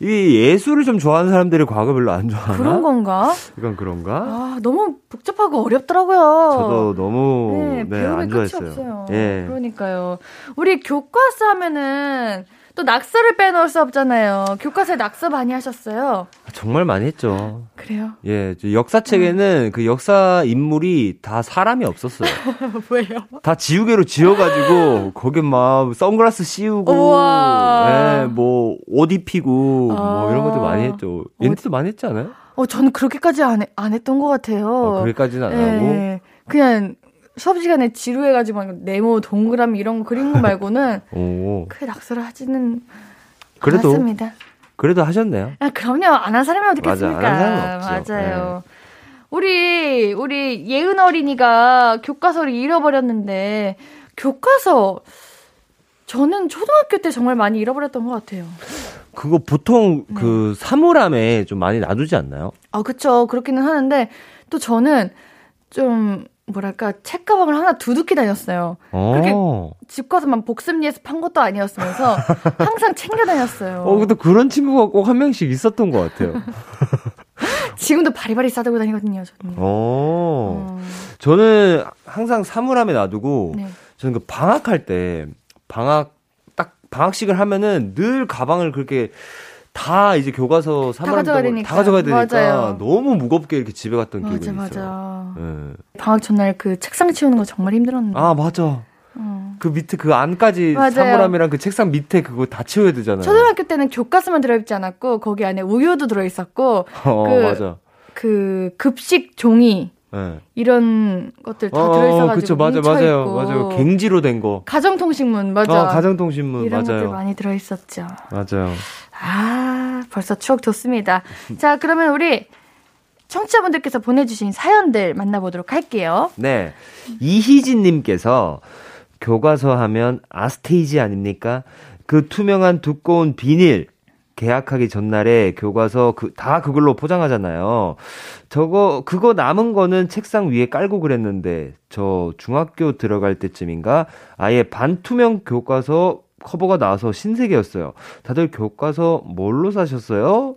이 예술을 좀 좋아하는 사람들이 과학을 별로 안 좋아하나? 그런 건가? 약간 그런가? 아, 너무 복잡하고 어렵더라고요. 저도 너무 네, 네, 배움의 안 끝이 좋아했어요. 없어요. 예. 그러니까요. 우리 교과서 하면은 또 낙서를 빼놓을 수 없잖아요. 교과서에 낙서 많이 하셨어요. 정말 많이 했죠. 그래요? 예, 저 역사책에는 음. 그 역사 인물이 다 사람이 없었어요. 왜요? 다 지우개로 지어가지고 거기 막 선글라스 씌우고. 예, 뭐옷 입히고 뭐 이런 것도 아. 많이 했죠. 얘네도 많이 했지 않아요? 어, 저는 그렇게까지 안, 해- 안 했던 것 같아요. 어, 거기까지는 안 하고. 예, 그냥 수업 시간에 지루해가지고 막 네모, 동그라미 이런 거 그린 거 말고는 오, 크게 낙서를 하지는 그래도 않았습니다. 그래도 하셨네요. 아, 그럼요. 안 한 사람이 어디 맞아, 있겠습니까? 없죠. 네. 맞아요. 우리, 우리 예은 어린이가 교과서를 잃어버렸는데, 교과서, 저는 초등학교 때 정말 많이 잃어버렸던 것 같아요. 그거 보통 네. 그 사물함에 좀 많이 놔두지 않나요? 아, 그쵸. 그렇기는 하는데, 또 저는 좀, 뭐랄까, 책가방을 하나 두둑히 다녔어요. 그렇게 어. 집 가서만 복습 예습한 것도 아니었으면서, 항상 챙겨 다녔어요. 어, 근데 그런 친구가 꼭 한 명씩 있었던 것 같아요. 지금도 바리바리 싸들고 다니거든요, 저는. 어. 어, 저는 항상 사물함에 놔두고 네. 저는 그 방학할 때 방학 딱 방학식을 하면은 늘 가방을 그렇게 다 이제 교과서 사물함 가져가야 다 되니까. 가져가야 되니까 맞아요. 너무 무겁게 이렇게 집에 갔던 기억이 맞아, 있어요. 맞아. 예. 방학 전날 그 책상 치우는 거 정말 힘들었는데. 아 맞아. 어. 그 밑에 그 안까지 맞아요. 사물함이랑 그 책상 밑에 그거 다 치워야 되잖아요. 초등학교 때는 교과서만 들어있지 않았고 거기 안에 우유도 들어있었고 어 그- 맞아. 그 급식 종이 예. 이런 것들 다 어, 들어있어가지고 그쵸 맞아 맞아요 있고. 맞아요 갱지로 된 거. 가정통신문 맞아. 어, 가정통신문 이런 것들 맞아요. 많이 들어있었죠. 맞아요. 아 벌써 추억 돋습니다. 자 그러면 우리 청취자분들께서 보내주신 사연들 만나보도록 할게요. 네. 이희진님께서 교과서 하면 아스테이지 아닙니까? 그 투명한 두꺼운 비닐. 계약하기 전날에 교과서 그, 다 그걸로 포장하잖아요. 저거, 그거 남은 거는 책상 위에 깔고 그랬는데, 저 중학교 들어갈 때쯤인가? 아예 반투명 교과서 커버가 나와서 신세계였어요. 다들 교과서 뭘로 사셨어요?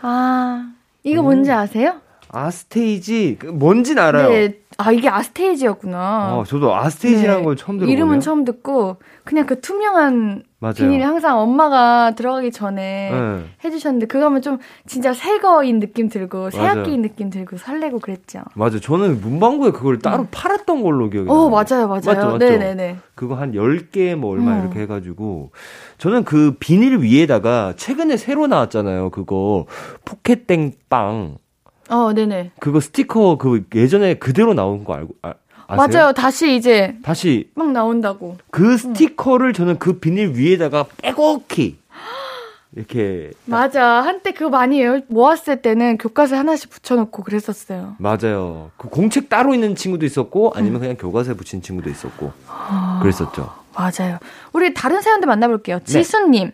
아 이거 음. 뭔지 아세요? 아스테이지, 그 뭔진 알아요. 네 아, 이게 아스테이지였구나. 아, 저도 아스테이지라는 네. 걸 처음 들어보네요. 이름은 처음 듣고 그냥 그 투명한 맞아요. 비닐이 항상 엄마가 들어가기 전에 네. 해주셨는데 그거 하면 좀 진짜 새 거인 느낌 들고 새 맞아요. 학기인 느낌 들고 설레고 그랬죠. 맞아요. 저는 문방구에 그걸 따로 팔았던 걸로 기억이 나요. 어 맞아요 맞아요. 맞죠, 맞죠? 네네네. 그거 한 10개 뭐 얼마 음. 이렇게 해가지고 저는 그 비닐 위에다가 최근에 새로 나왔잖아요. 그거 포켓땡빵 어 네네. 그거 스티커 그 예전에 그대로 나온 거 알고 아, 아세요? 맞아요. 다시 이제 다시 막 나온다고. 그 스티커를 저는 그 비닐 위에다가 빼곡히 이렇게 맞아. 한때 그거 많이 열- 모았을 때는 교과서에 하나씩 붙여놓고 그랬었어요. 맞아요. 그 공책 따로 있는 친구도 있었고 아니면 그냥 교과서에 붙인 친구도 있었고 그랬었죠. 맞아요. 우리 다른 사연들 네. 만나볼게요. 지수님.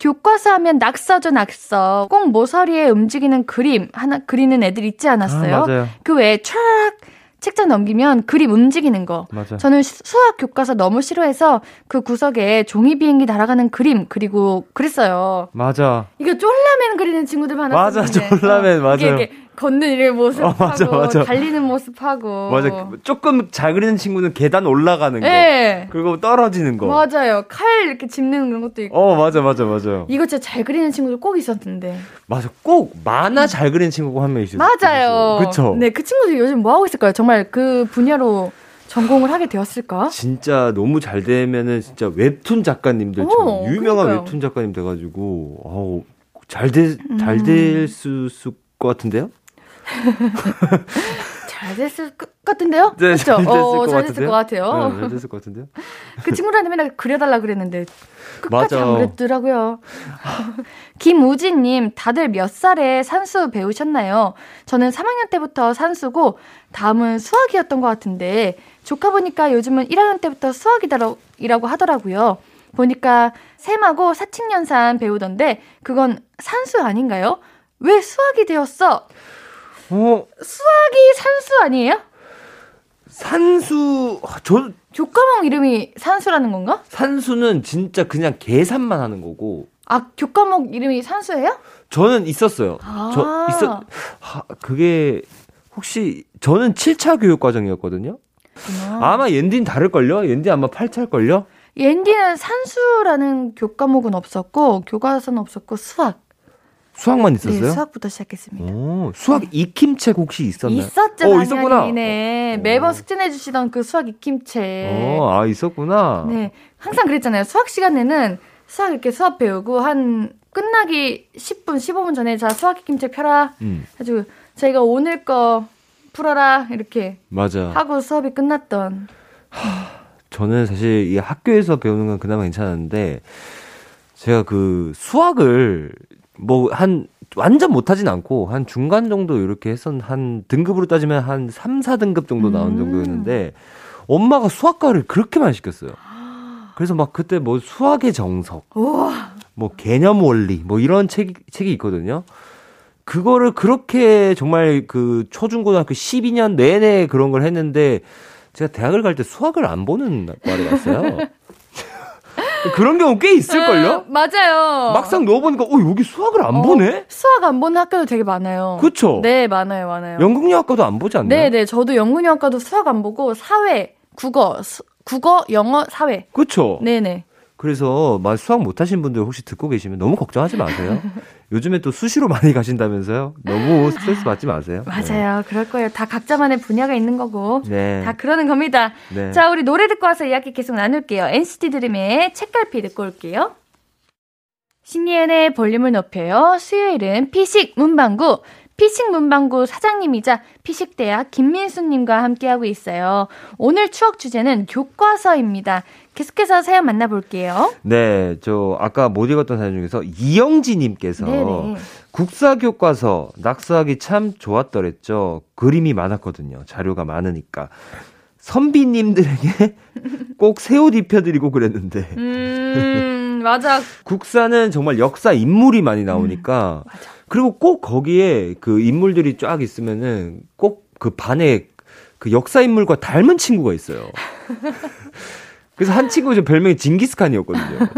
교과서 하면 낙서죠, 낙서. 꼭 모서리에 움직이는 그림 하나 그리는 애들 있지 않았어요? 아. 그 외에 촥 책장 넘기면 그림 움직이는 거. 맞아. 저는 수- 수학 교과서 너무 싫어해서 그 구석에 종이 비행기 날아가는 그림 그리고 그랬어요. 맞아. 이거 쫄라맨 그리는 친구들 많았는데. 맞아, 쫄라맨, 맞아요. 이게, 이게 걷는 이 모습하고 어, 맞아, 맞아. 달리는 모습하고. 맞아. 조금 잘 그리는 친구는 계단 올라가는 거. 예. 그리고 떨어지는 거. 맞아요. 칼 이렇게 짚는 그런 것도 있고. 어, 맞아, 맞아, 맞아. 이거 진짜 잘 그리는 친구들 꼭 있었는데. 맞아. 꼭 만화 잘 그리는 친구가 한 명 있어요. 맞아요. 그쵸? 네, 그 친구들 요즘 뭐 하고 있을까요? 정말 그 분야로 전공을 하게 되었을까? 진짜 너무 잘 되면은 진짜 웹툰 작가님들처럼 어, 유명한 그러니까요. 웹툰 작가님 돼가지고 어우 잘될 음. 잘될수 것 같은데요? 잘 됐을 것 같은데요? 네, 그렇죠? 잘 됐을 어, 것잘 됐을? 것 같아요. 네, 잘 됐을 것 같은데요? 그 친구들한테 맨날 그려달라 그랬는데 끝까지 맞아. 안 그랬더라고요. 김우진님, 다들 몇 살에 산수 배우셨나요? 저는 3학년 때부터 산수고 다음은 수학이었던 것 같은데 조카 보니까 요즘은 1학년 때부터 수학이라고 하더라고요. 보니까 셈하고 사칙연산 배우던데 그건 산수 아닌가요? 왜 수학이 되었어? 어 수학이 산수 아니에요? 산수 저 교과목 이름이 산수라는 건가? 산수는 진짜 그냥 계산만 하는 거고 아, 교과목 이름이 산수예요? 저는 있었어요. 아. 저 있어 하, 그게 혹시 저는 7차 교육 과정이었거든요. 아 마 옌디는 다를 걸요? 옌디 아마 8차일 걸요? 옌디는 산수라는 교과목은 없었고 교과서는 없었고 수학. 수학만 있었어요? 네, 수학부터 시작했습니다. 오, 수학 익힘책 혹시 있었나요? 있었죠, 어. 있었구나. 네, 오. 매번 숙제내 주시던 그 수학 익힘책. 어, 아, 있었구나. 네, 항상 그랬잖아요. 수학 시간에는 수학 이렇게 수업 배우고 한 끝나기 10분, 15분 전에 자 수학 익힘책 펴라. 음, 해가지고 저희가 오늘 거 풀어라 이렇게 맞아. 하고 수업이 끝났던. 저는 사실 이 학교에서 배우는 건 그나마 괜찮았는데, 제가 그 수학을 뭐 한, 완전 못하진 않고, 한 중간 정도 이렇게 했었, 한 등급으로 따지면 한 3, 4등급 정도 나온 음. 정도였는데, 엄마가 수학과를 그렇게 많이 시켰어요. 그래서 막 그때 뭐 수학의 정석, 우와. 뭐 개념 원리 뭐 이런 책 책이 있거든요. 그거를 그렇게 정말 그 초중고등학교 12년 내내 그런 걸 했는데 제가 대학을 갈 때 수학을 안 보는 과를 갔어요. 그런 경우 꽤 어, 있을걸요? 맞아요. 막상 넣어보니까 어 여기 수학을 안 어, 보네? 수학 안 보는 학교도 되게 많아요. 그쵸? 네, 많아요, 많아요. 연극영화과도 안 보지 않나요? 네, 네. 저도 영문영화과도 수학 안 보고 사회, 국어, 수- 국어, 영어, 사회. 그쵸? 네, 네. 그래서 막 수학 못하신 분들 혹시 듣고 계시면 너무 걱정하지 마세요. 요즘에 또 수시로 많이 가신다면서요? 너무 스트레스 받지 마세요. 맞아요. 그럴 거예요. 다 각자만의 분야가 있는 거고. 네. 다 그러는 겁니다. 네. 자, 우리 노래 듣고 와서 이야기 계속 나눌게요. NCT 드림의 책갈피 듣고 올게요. 신예은의 볼륨을 높여요. 수요일은 피식 문방구. 피식 문방구 사장님이자 피식대학 김민수님과 함께하고 있어요. 오늘 추억 주제는 교과서입니다. 계속해서 사연 만나볼게요. 네, 저 아까 못 읽었던 사연 중에서 이영지님께서 네네. 국사 교과서 낙서하기 참 좋았더랬죠. 그림이 많았거든요. 자료가 많으니까 선비님들에게 꼭 새 옷 입혀드리고 그랬는데 음, 맞아. 국사는 정말 역사 인물이 많이 나오니까 그리고 꼭 거기에 그 인물들이 쫙 있으면은 꼭 그 반에 그 역사 인물과 닮은 친구가 있어요. 그래서 한 친구 저 별명이 징기스칸이었거든요.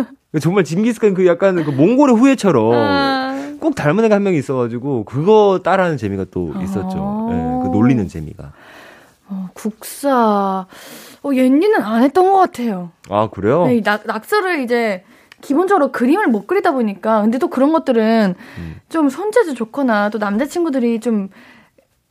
정말 징기스칸 그 약간 그 몽골의 후예처럼 아, 꼭 닮은 애가 한 명 있어가지고 그거 따라하는 재미가 또 있었죠. 어. 예, 그 놀리는 재미가. 어, 국사, 어, 옌니는 안 했던 것 같아요. 아, 그래요? 네, 낙, 낙서를 이제 기본적으로 그림을 못 그리다 보니까 근데 또 그런 것들은 음. 좀 손재주 좋거나 또 남자친구들이 좀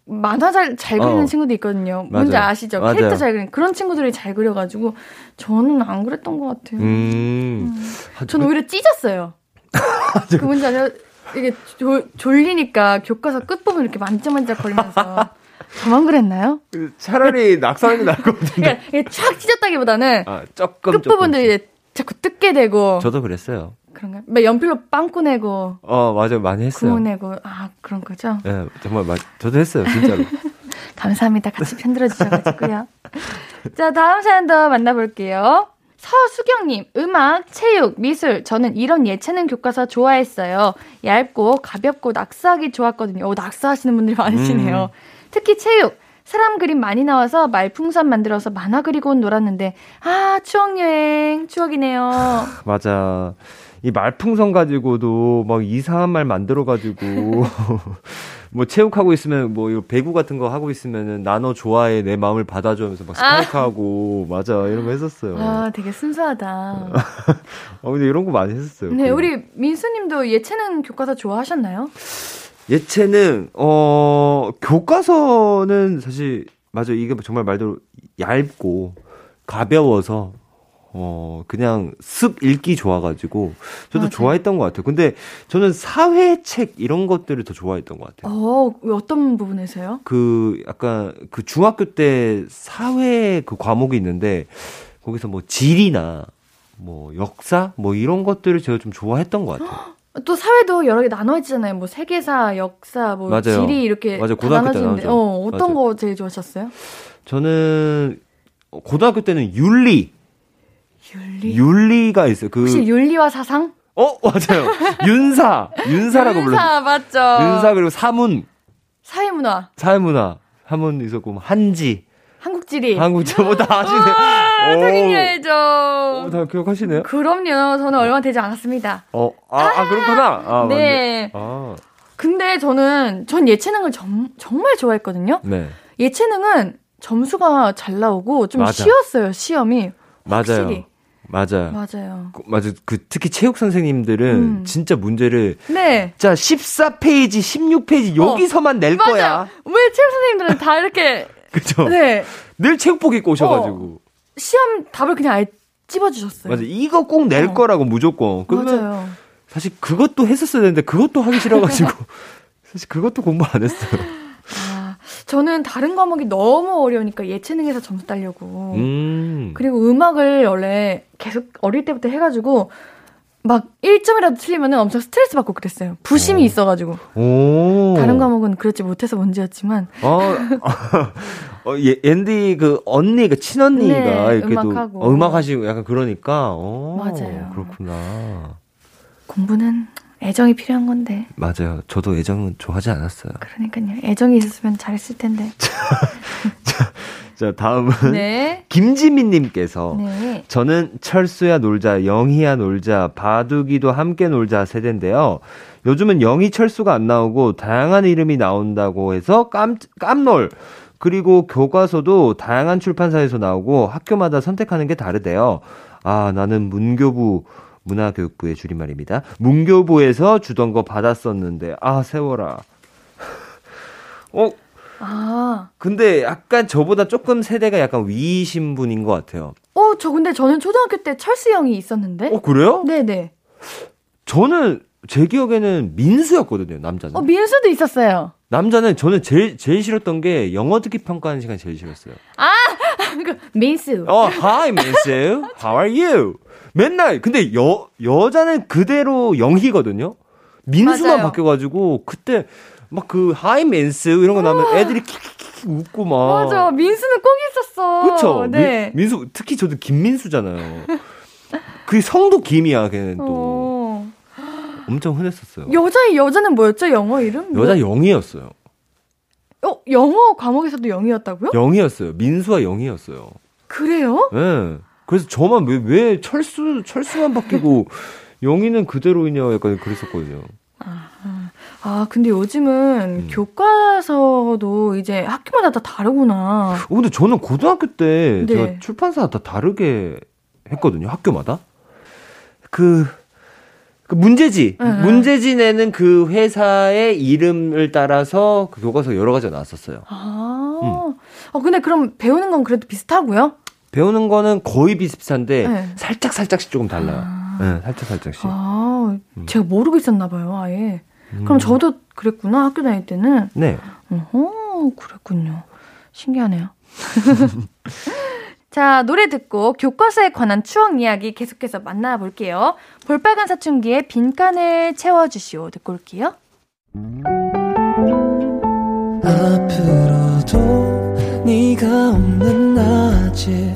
만화 잘, 잘 그리는 어. 친구도 있거든요. 뭔지 맞아요. 아시죠? 맞아요. 캐릭터 잘 그리는 그런 친구들이 잘 그려가지고 저는 안 그랬던 것 같아요. 음. 아, 저는 오히려 찢었어요. 그 뭔지 아세요? 이게 졸, 졸리니까 교과서 끝부분 이렇게 만져만져 거리면서 저만 그랬나요? 그 차라리 낙서하는 게 나을 것 같은데. 그러니까 촥 찢었다기보다는 아, 조금 끝부분들 조금씩. 이제 자꾸 뜯게 되고 저도 그랬어요. 그런가요? 막 연필로 빵꾸 내고 어, 맞아요. 많이 했어요. 구멍 내고 아 그런 거죠? 예, 정말 맞, 저도 했어요. 진짜로. 감사합니다. 같이 편들어 주셔가지고요. 자 다음 사연 더 만나볼게요. 서수경님, 음악, 체육, 미술. 저는 이런 예체능 교과서 좋아했어요. 얇고 가볍고 낙서하기 좋았거든요. 오, 낙서하시는 분들이 많으시네요. 특히 체육. 사람 그림 많이 나와서 말풍선 만들어서 만화 그리고 놀았는데, 아, 추억여행, 추억이네요. 맞아. 이 말풍선 가지고도 막 이상한 말 만들어 가지고 뭐 체육하고 있으면 뭐 배구 같은 거 하고 있으면은 나너 좋아해 내 마음을 받아주면서 막 스파이크하고 맞아 이런 거 했었어요. 아, 되게 순수하다. 어 근데 이런 거 많이 했었어요. 네, 그리고 우리 민수님도 예체능 교과서 좋아하셨나요? 예체능 어 교과서는 사실 맞아 이게 정말 말대로 얇고 가벼워서 어 그냥 습 읽기 좋아가지고 저도 맞아요. 좋아했던 것 같아요. 근데 저는 사회책 이런 것들을 더 좋아했던 것 같아요. 어, 어떤 부분에서요? 그 약간 그 중학교 때 사회 그 과목이 있는데 거기서 뭐 지리나 뭐 역사 뭐 이런 것들을 제가 좀 좋아했던 것 같아요. 또 사회도 여러 개 나눠지잖아요. 뭐 세계사, 역사, 뭐 맞아요. 지리 이렇게 맞아요. 다 고등학교 때 나눠지는데. 어, 어떤 맞아요. 거 제일 좋아하셨어요? 저는 고등학교 때는 윤리 윤리. 윤리 가 있어요. 그 혹시 윤리와 사상? 어 맞아요. 윤사 윤사라고 불러요. 윤사 맞죠. 윤사 그리고 사문 사회문화, 사회문화 사문 있었고 뭐 한지 한국지리. 한국 저뭐다 아시네. 하긴 오, 해야죠. 다 기억하시네요. 그럼요. 저는 얼마 되지 않았습니다. 어, 아, 아 그렇구나. 아. 네. 아, 근데 저는 전 예체능을 정, 정말 좋아했거든요. 네. 예체능은 점수가 잘 나오고 좀 맞아. 쉬웠어요. 시험이. 맞아요. 확실히. 맞아요. 맞아요. 그, 맞아. 그 특히 체육 선생님들은 음. 진짜 문제를 네. 자 14페이지, 16페이지 여기서만 낼 맞아요. 거야. 왜 체육 선생님들은 다 이렇게 그죠? 네 늘 체육복 입고 오셔 가지고. 시험 답을 그냥 아예 찝어 주셨어요. 맞아. 이거 꼭낼 어. 거라고 무조건. 그러면 맞아요. 사실 그것도 했었어야 되는데 그것도 하기 싫어 가지고 사실 그것도 공부 안 했어요. 아, 저는 다른 과목이 너무 어려우니까 예체능에서 점수 따려고. 음. 그리고 음악을 원래 계속 어릴 때부터 해가지고 막 1점이라도 틀리면 엄청 스트레스 받고 그랬어요. 부심이 어. 있어가지고. 오. 다른 과목은 그렇지 못해서 문제였지만. 어, 어, 예, 앤디 그 언니, 그 친언니가 네, 이렇게 음악하고. 또 어, 음악 하시고 약간 그러니까, 어, 맞아요. 그렇구나. 공부는 애정이 필요한 건데. 맞아요. 저도 애정은 좋아하지 않았어요. 그러니까요. 애정이 있었으면 잘했을 텐데. 자, 다음은 네. 김지민님께서 네. 저는 철수야 놀자, 영희야 놀자, 바둑이도 함께 놀자 세대인데요. 요즘은 영희 철수가 안 나오고 다양한 이름이 나온다고 해서 깜, 깜놀. 그리고 교과서도 다양한 출판사에서 나오고 학교마다 선택하는 게 다르대요. 아, 나는 문교부, 문화교육부의 줄임말입니다. 문교부에서 주던 거 받았었는데, 아, 세워라. 어, 아. 근데 약간 저보다 조금 세대가 약간 위이신 분인 것 같아요. 어, 저 근데 저는 초등학교 때 철수 형이 있었는데. 어, 그래요? 네네. 저는 제 기억에는 민수였거든요, 남자는. 어, 민수도 있었어요. 남자는 저는 제일, 제일 싫었던 게 영어 듣기 평가하는 시간 제일 싫었어요. 그 민수. 어, hi, 민수. How are you? 맨날, 근데 여, 여자는 그대로 영희거든요? 민수만 맞아요. 바뀌어가지고, 그때 막그 민수 이런 거 나면 애들이 킥킥킥 웃고 막. 맞아. 민수는 꼭 있었어. 그쵸? 네. 민, 민수, 특히 저도 김민수잖아요. 그 성도 김이야, 걔는 또. 어. 엄청 흔했었어요. 여자의 여자는 뭐였죠? 영어 이름? 여자 영희였어요. 어, 영어 과목에서도 영이었다고요? 영희였어요. 민수와 영희였어요. 그래요? 예. 그래서 저만 왜, 왜 철수, 철수만 바뀌고 영희는 그대로이냐 약간 그랬었거든요. 아, 근데 요즘은 음. 교과서도 이제 학교마다 다 다르구나. 어, 근데 저는 고등학교 때 네. 제가 출판사 다 다르게 했거든요. 학교마다. 그, 그 문제지. 응, 응. 문제지 내는 그 회사의 이름을 따라서 그 교과서 여러 가지가 나왔었어요. 아, 음. 어, 근데 그럼 배우는 건 그래도 비슷하고요? 배우는 거는 거의 비슷비슷한데 네. 살짝 살짝씩 조금 달라요. 아. 네, 살짝 살짝씩. 아, 음. 제가 모르고 있었나 봐요, 아예. 음. 그럼 저도 그랬구나, 학교 다닐 때는. 네. 어허, 그랬군요. 신기하네요. 자, 노래 듣고 교과서에 관한 추억 이야기 계속해서 만나볼게요. 볼빨간 사춘기의 빈칸을 채워주시오. 듣고 올게요. 앞으로도 네가 없는 낮에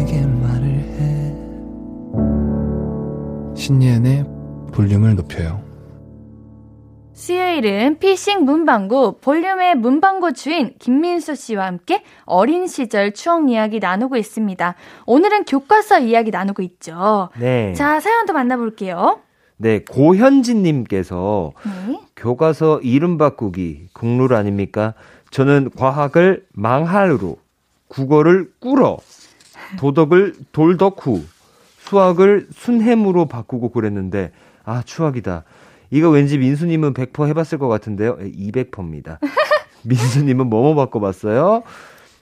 신예은의 볼륨을 높여요 수요일은 피싱 문방구 볼륨의 문방구 주인 김민수 씨와 함께 어린 시절 추억 이야기 나누고 있습니다. 오늘은 교과서 이야기 나누고 있죠. 네. 자, 사연도 만나볼게요. 네, 고현진님께서 네. 교과서 이름 바꾸기 국룰 아닙니까? 저는 과학을 망할로, 국어를 꿇어, 도덕을 돌덕후, 수학을 순햄으로 바꾸고 그랬는데 아 추억이다. 이거 왠지 민수님은 100% 해봤을 것 같은데요. 200%입니다. 민수님은 뭐뭐 바꿔봤어요?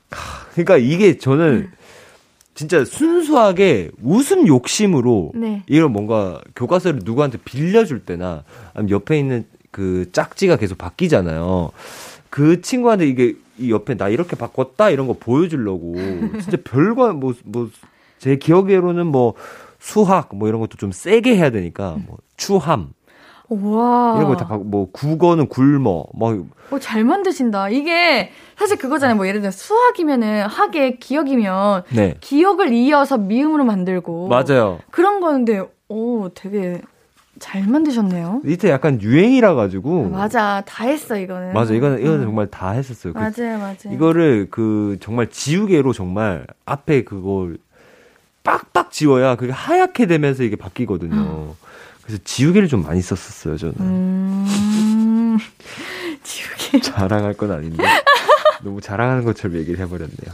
하, 그러니까 이게 저는 진짜 순수하게 웃음 욕심으로 네. 이런 뭔가 교과서를 누구한테 빌려줄 때나 옆에 있는 그 짝지가 계속 바뀌잖아요. 그 친구한테 이게 이 옆에 나 이렇게 바꿨다 이런 거 보여주려고 진짜 별거 뭐 뭐 제 기억으로는 뭐 수학 뭐 이런 것도 좀 세게 해야 되니까 뭐 추함 와. 이런 거다뭐 국어는 굶어 뭐 어, 잘 만드신다. 이게 사실 그거잖아요. 뭐 예를 들어 수학이면은 학의 기억이면 네. 기억을 이어서 미음으로 만들고 맞아요. 그런 거는데 오 되게 잘 만드셨네요. 이때 약간 유행이라 가지고 맞아. 다 했어 이거는. 맞아 이거는 이거는 음. 정말 다 했었어요. 그 맞아요, 맞아요. 이거를 그 정말 지우개로 정말 앞에 그걸 빡빡 지워야 그게 하얗게 되면서 이게 바뀌거든요. 그래서 지우개를 좀 많이 썼었어요, 저는. 음. 지우개. 자랑할 건 아닌데. 너무 자랑하는 것처럼 얘기를 해버렸네요.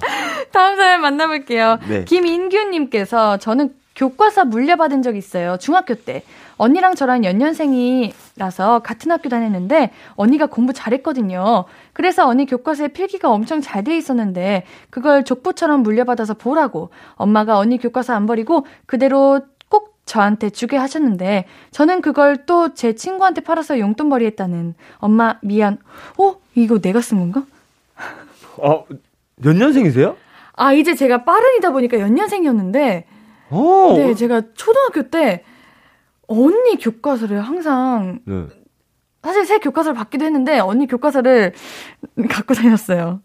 다음 사연 만나볼게요. 네. 김인규님께서 저는 교과서 물려받은 적 있어요. 중학교 때. 언니랑 저랑 연년생이라서 같은 학교 다녔는데 언니가 공부 잘했거든요. 그래서 언니 교과서에 필기가 엄청 잘 돼 있었는데 그걸 족보처럼 물려받아서 보라고 엄마가 언니 교과서 안 버리고 그대로 꼭 저한테 주게 하셨는데 저는 그걸 또 제 친구한테 팔아서 용돈벌이 했다는 엄마 미안. 어? 이거 내가 쓴 건가? 어, 몇 년생이세요? 아, 이제 제가 빠른이다 보니까 연년생이었는데, 어. 네, 제가 초등학교 때 언니 교과서를 항상, 네. 사실 새 교과서를 받기도 했는데, 언니 교과서를 갖고 다녔어요.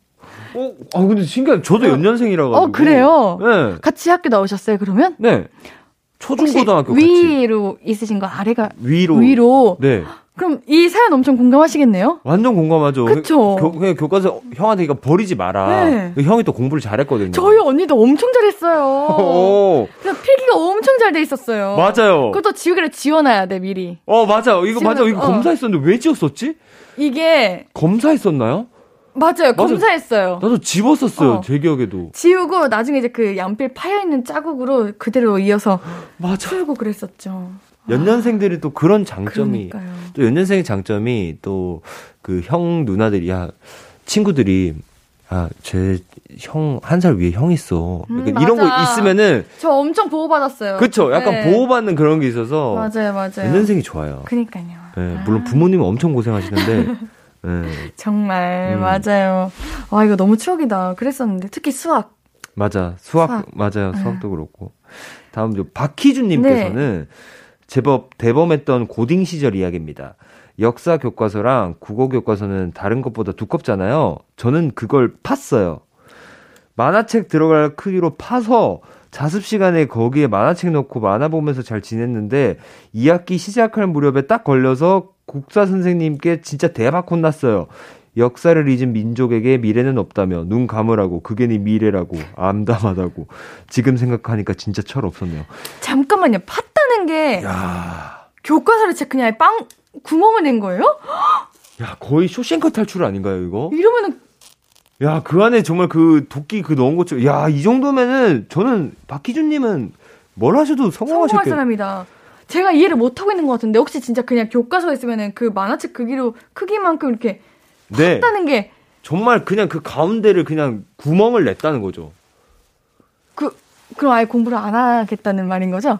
어, 아, 근데 신기해. 저도 연년생이라 가지고. 어, 그래요? 네. 같이 학교 나오셨어요, 그러면? 네. 초중고등학교 같이. 위로 있으신 거, 아래가 위로. 위로. 네. 그럼 이 사연 엄청 공감하시겠네요? 완전 공감하죠. 그쵸? 교, 그냥 교과서 형한테 이거 버리지 마라. 네. 그 형이 또 공부를 잘했거든요. 저희 언니도 엄청 잘했어요. 오, 그래서 필기가 엄청 잘 돼 있었어요. 맞아요. 그것도 지우개를 지워놔야 돼, 미리. 어, 맞아요. 이거 지금, 맞아. 이거 어. 검사했었는데 왜 지웠었지? 이게, 검사했었나요? 맞아요. 검사했어요. 나도 집었었어요. 어. 제 기억에도. 지우고 나중에 이제 그 연필 파여 있는 자국으로 그대로 이어서 맞아. 풀고 그랬었죠. 연년생들이 또 그런 장점이 그러니까요. 또 연년생의 장점이 또 그 형 누나들이 야 친구들이 아 제 형 한 살 위에 형 있어. 음, 이런 거. 있으면은 저 엄청 보호받았어요. 그쵸 약간 네. 보호받는 그런 게 있어서 맞아요, 맞아요. 연년생이 좋아요. 그니까요. 예, 아, 물론 부모님은 엄청 고생하시는데 예, 정말 음. 맞아요. 와 이거 너무 추억이다. 그랬었는데 특히 수학. 맞아 수학, 수학. 맞아요 네. 수학도 그렇고 다음 저 박희준님께서는 제법 대범했던 고딩 시절 이야기입니다. 역사 교과서랑 국어 교과서는 다른 것보다 두껍잖아요. 저는 그걸 팠어요. 만화책 들어갈 크기로 파서 자습 시간에 거기에 만화책 넣고 만화 보면서 잘 지냈는데 2학기 시작할 무렵에 딱 걸려서 국사 선생님께 진짜 대박 혼났어요. 역사를 잊은 민족에게 미래는 없다며 눈 감으라고 그게 네 미래라고 암담하다고 지금 생각하니까 진짜 철 없었네요. 잠깐만요. 팠다는 게 야, 교과서를 그냥 빵 구멍을 낸 거예요? 야 거의 쇼생커 탈출 아닌가요 이거? 이러면은 야 그 안에 정말 그 도끼 그 넣은 것처럼 야이 정도면은 저는 박희준님은 뭘 하셔도 성공할 성공하셨겠. 사람이다. 제가 이해를 못 하고 있는 것 같은데 혹시 진짜 그냥 교과서에 있으면은 그 만화책 크기로 크기만큼 이렇게 네. 팠다는 게 정말 그냥 그 가운데를 그냥 구멍을 냈다는 거죠. 그, 그럼 아예 공부를 안 하겠다는 말인 거죠?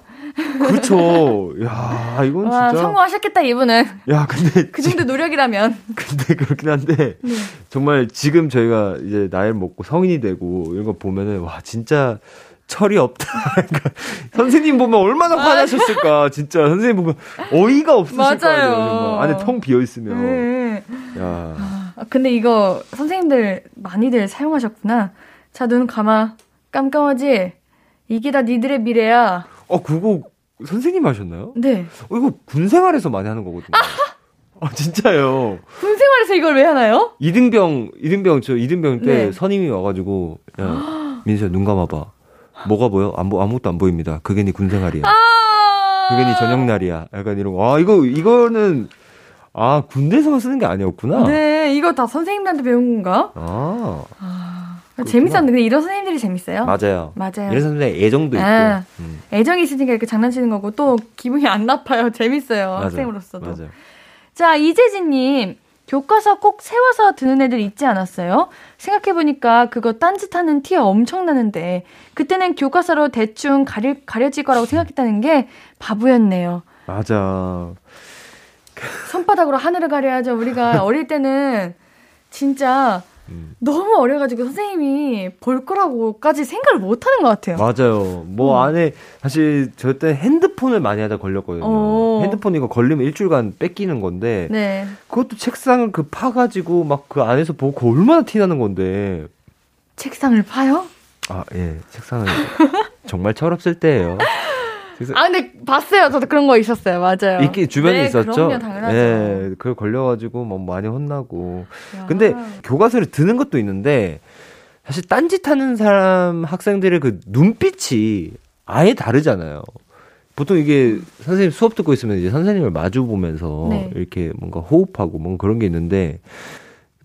그렇죠. 야, 이건 와, 진짜. 성공하셨겠다, 이분은. 야, 근데 그 정도 노력이라면. 근데 그렇긴 한데 네. 정말 지금 저희가 이제 나이를 먹고 성인이 되고 이런 거 보면은 와 진짜 철이 없다. 그러니까 선생님 보면 얼마나 화나셨을까. 진짜 선생님 보면 어이가 없으실 거 맞아요. 정말. 안에 통 비어 있으면. 네. 야. 아, 근데 이거 선생님들 많이들 사용하셨구나. 자, 눈 감아. 깜깜하지? 이게 다 니들의 미래야. 어 그거 선생님 하셨나요? 네. 어, 이거 군 생활에서 많이 하는 거거든요. 아 진짜요. 군 생활에서 이걸 왜 하나요? 이등병 이등병 저 이등병 때 네. 선임이 와가지고 야 민수야 눈 감아봐. 뭐가 보여? 안 보, 아무것도 안 보입니다. 그게 네 군생활이야. 아! 그게 네 저녁 날이야. 약간 이런 거. 아 이거 이거는 아 군대에서만 쓰는 게 아니었구나. 네, 이거 다 선생님들한테 배운 건가? 아 재밌었는데, 근데 이런 선생님들이 재밌어요. 맞아요. 맞아요. 이런 선생 애정도 있고. 아. 음, 애정이 있으니까 이렇게 장난치는 거고, 또 기분이 안 나빠요. 재밌어요. 맞아요. 학생으로서도. 맞아요. 자, 이재진님. 교과서 꼭 세워서 드는 애들 있지 않았어요? 생각해보니까 그거 딴짓하는 티 엄청 나는데, 그때는 교과서로 대충 가려, 가려질 거라고 생각했다는 게 바보였네요. 맞아. 손바닥으로 하늘을 가려야죠. 우리가 어릴 때는 진짜 음. 너무 어려가지고 선생님이 볼 거라고까지 생각을 못 하는 것 같아요. 맞아요. 뭐 음. 안에 사실 저 때 핸드폰을 많이 하다 걸렸거든요. 어. 핸드폰 이거 걸리면 일주일간 뺏기는 건데 네. 그것도 책상을 그 파가지고 막 그 안에서 보고 얼마나 티나는 건데. 책상을 파요? 아, 예. 책상은 정말 철없을 때예요. 아, 근데 봤어요. 저도 그런 거 있었어요. 맞아요. 있기 주변에 네, 있었죠. 그럼요, 당연하죠. 예. 그걸 걸려가지고 뭐 많이 혼나고. 야. 근데 교과서를 드는 것도 있는데 사실 딴짓하는 사람 학생들의 그 눈빛이 아예 다르잖아요. 보통 이게 선생님 수업 듣고 있으면 이제 선생님을 마주 보면서 네. 이렇게 뭔가 호흡하고 뭔가 그런 게 있는데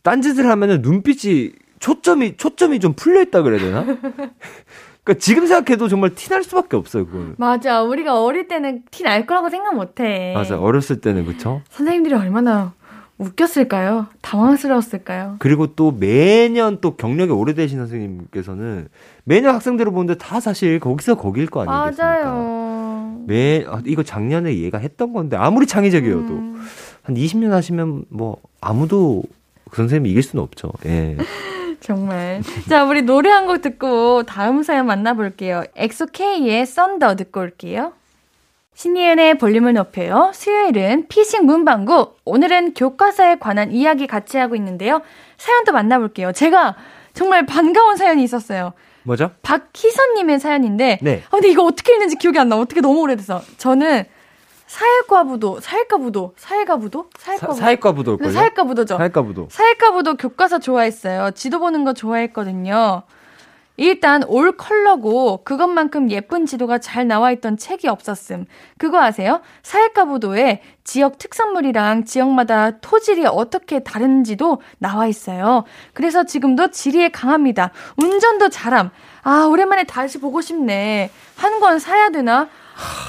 딴짓을 하면은 눈빛이 초점이 초점이 좀 풀려 있다 그래야 되나? 그러니까 지금 생각해도 정말 티 날 수밖에 없어요, 그거는. 맞아. 우리가 어릴 때는 티 날 거라고 생각 못 해. 맞아. 어렸을 때는 그쵸? 선생님들이 얼마나 웃겼을까요? 당황스러웠을까요? 그리고 또 매년 또 경력이 오래되신 선생님께서는 매년 학생들을 보는데 다 사실 거기서 거길 거 아니겠습니까? 맞아요. 매 아, 이거 작년에 얘가 했던 건데 아무리 창의적이어도 음. 한 20년 하시면 뭐 아무도 그 선생님이 이길 수는 없죠. 예. 정말. 자, 우리 노래 한 곡 듣고 다음 사연 만나볼게요. 엑소K의 썬더 듣고 올게요. 신이은의 볼륨을 높여요. 수요일은 피싱 문방구. 오늘은 교과서에 관한 이야기 같이 하고 있는데요. 사연도 만나볼게요. 제가 정말 반가운 사연이 있었어요. 뭐죠? 박희선님의 사연인데. 네. 아, 근데 이거 어떻게 읽는지 기억이 안 나. 어떻게 너무 오래돼서. 저는 사회과부도, 사회과부도, 사회과부도? 사, 사회과부도. 사회과 부도일걸요? 네, 사회과부도죠. 사회과 부도. 사회과부도 교과서 좋아했어요. 지도 보는 거 좋아했거든요. 일단 올 컬러고 그것만큼 예쁜 지도가 잘 나와 있던 책이 없었음. 그거 아세요? 사회과부도에 지역 특산물이랑 지역마다 토질이 어떻게 다른지도 나와 있어요. 그래서 지금도 지리에 강합니다. 운전도 잘함. 아, 오랜만에 다시 보고 싶네. 한 권 사야 되나?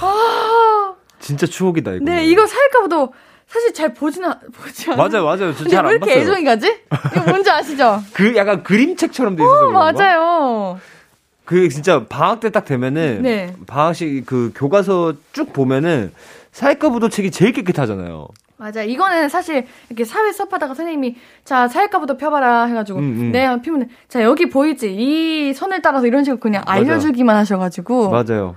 아, 진짜 추억이다 이거. 네, 이거 사회과부도 사실 잘 보지는, 않- 보지 않아요. 맞아요, 맞아요. 저 근데 잘왜안 이렇게 봤어요. 애정이 가지? 이거 뭔지 아시죠? 그 약간 그림책처럼 돼 있어서 어, 그런가? 맞아요. 그 진짜 방학 때 딱 되면은 네. 방학식 그 교과서 쭉 보면은 사회과 부도 책이 제일 깨끗하잖아요. 맞아. 이거는 사실 이렇게 사회 수업하다가 선생님이 자 사회과부터 펴봐라 해가지고 음, 음. 네 피면 자 여기 보이지 이 선을 따라서 이런 식으로 그냥. 알려주기만 하셔가지고 맞아요.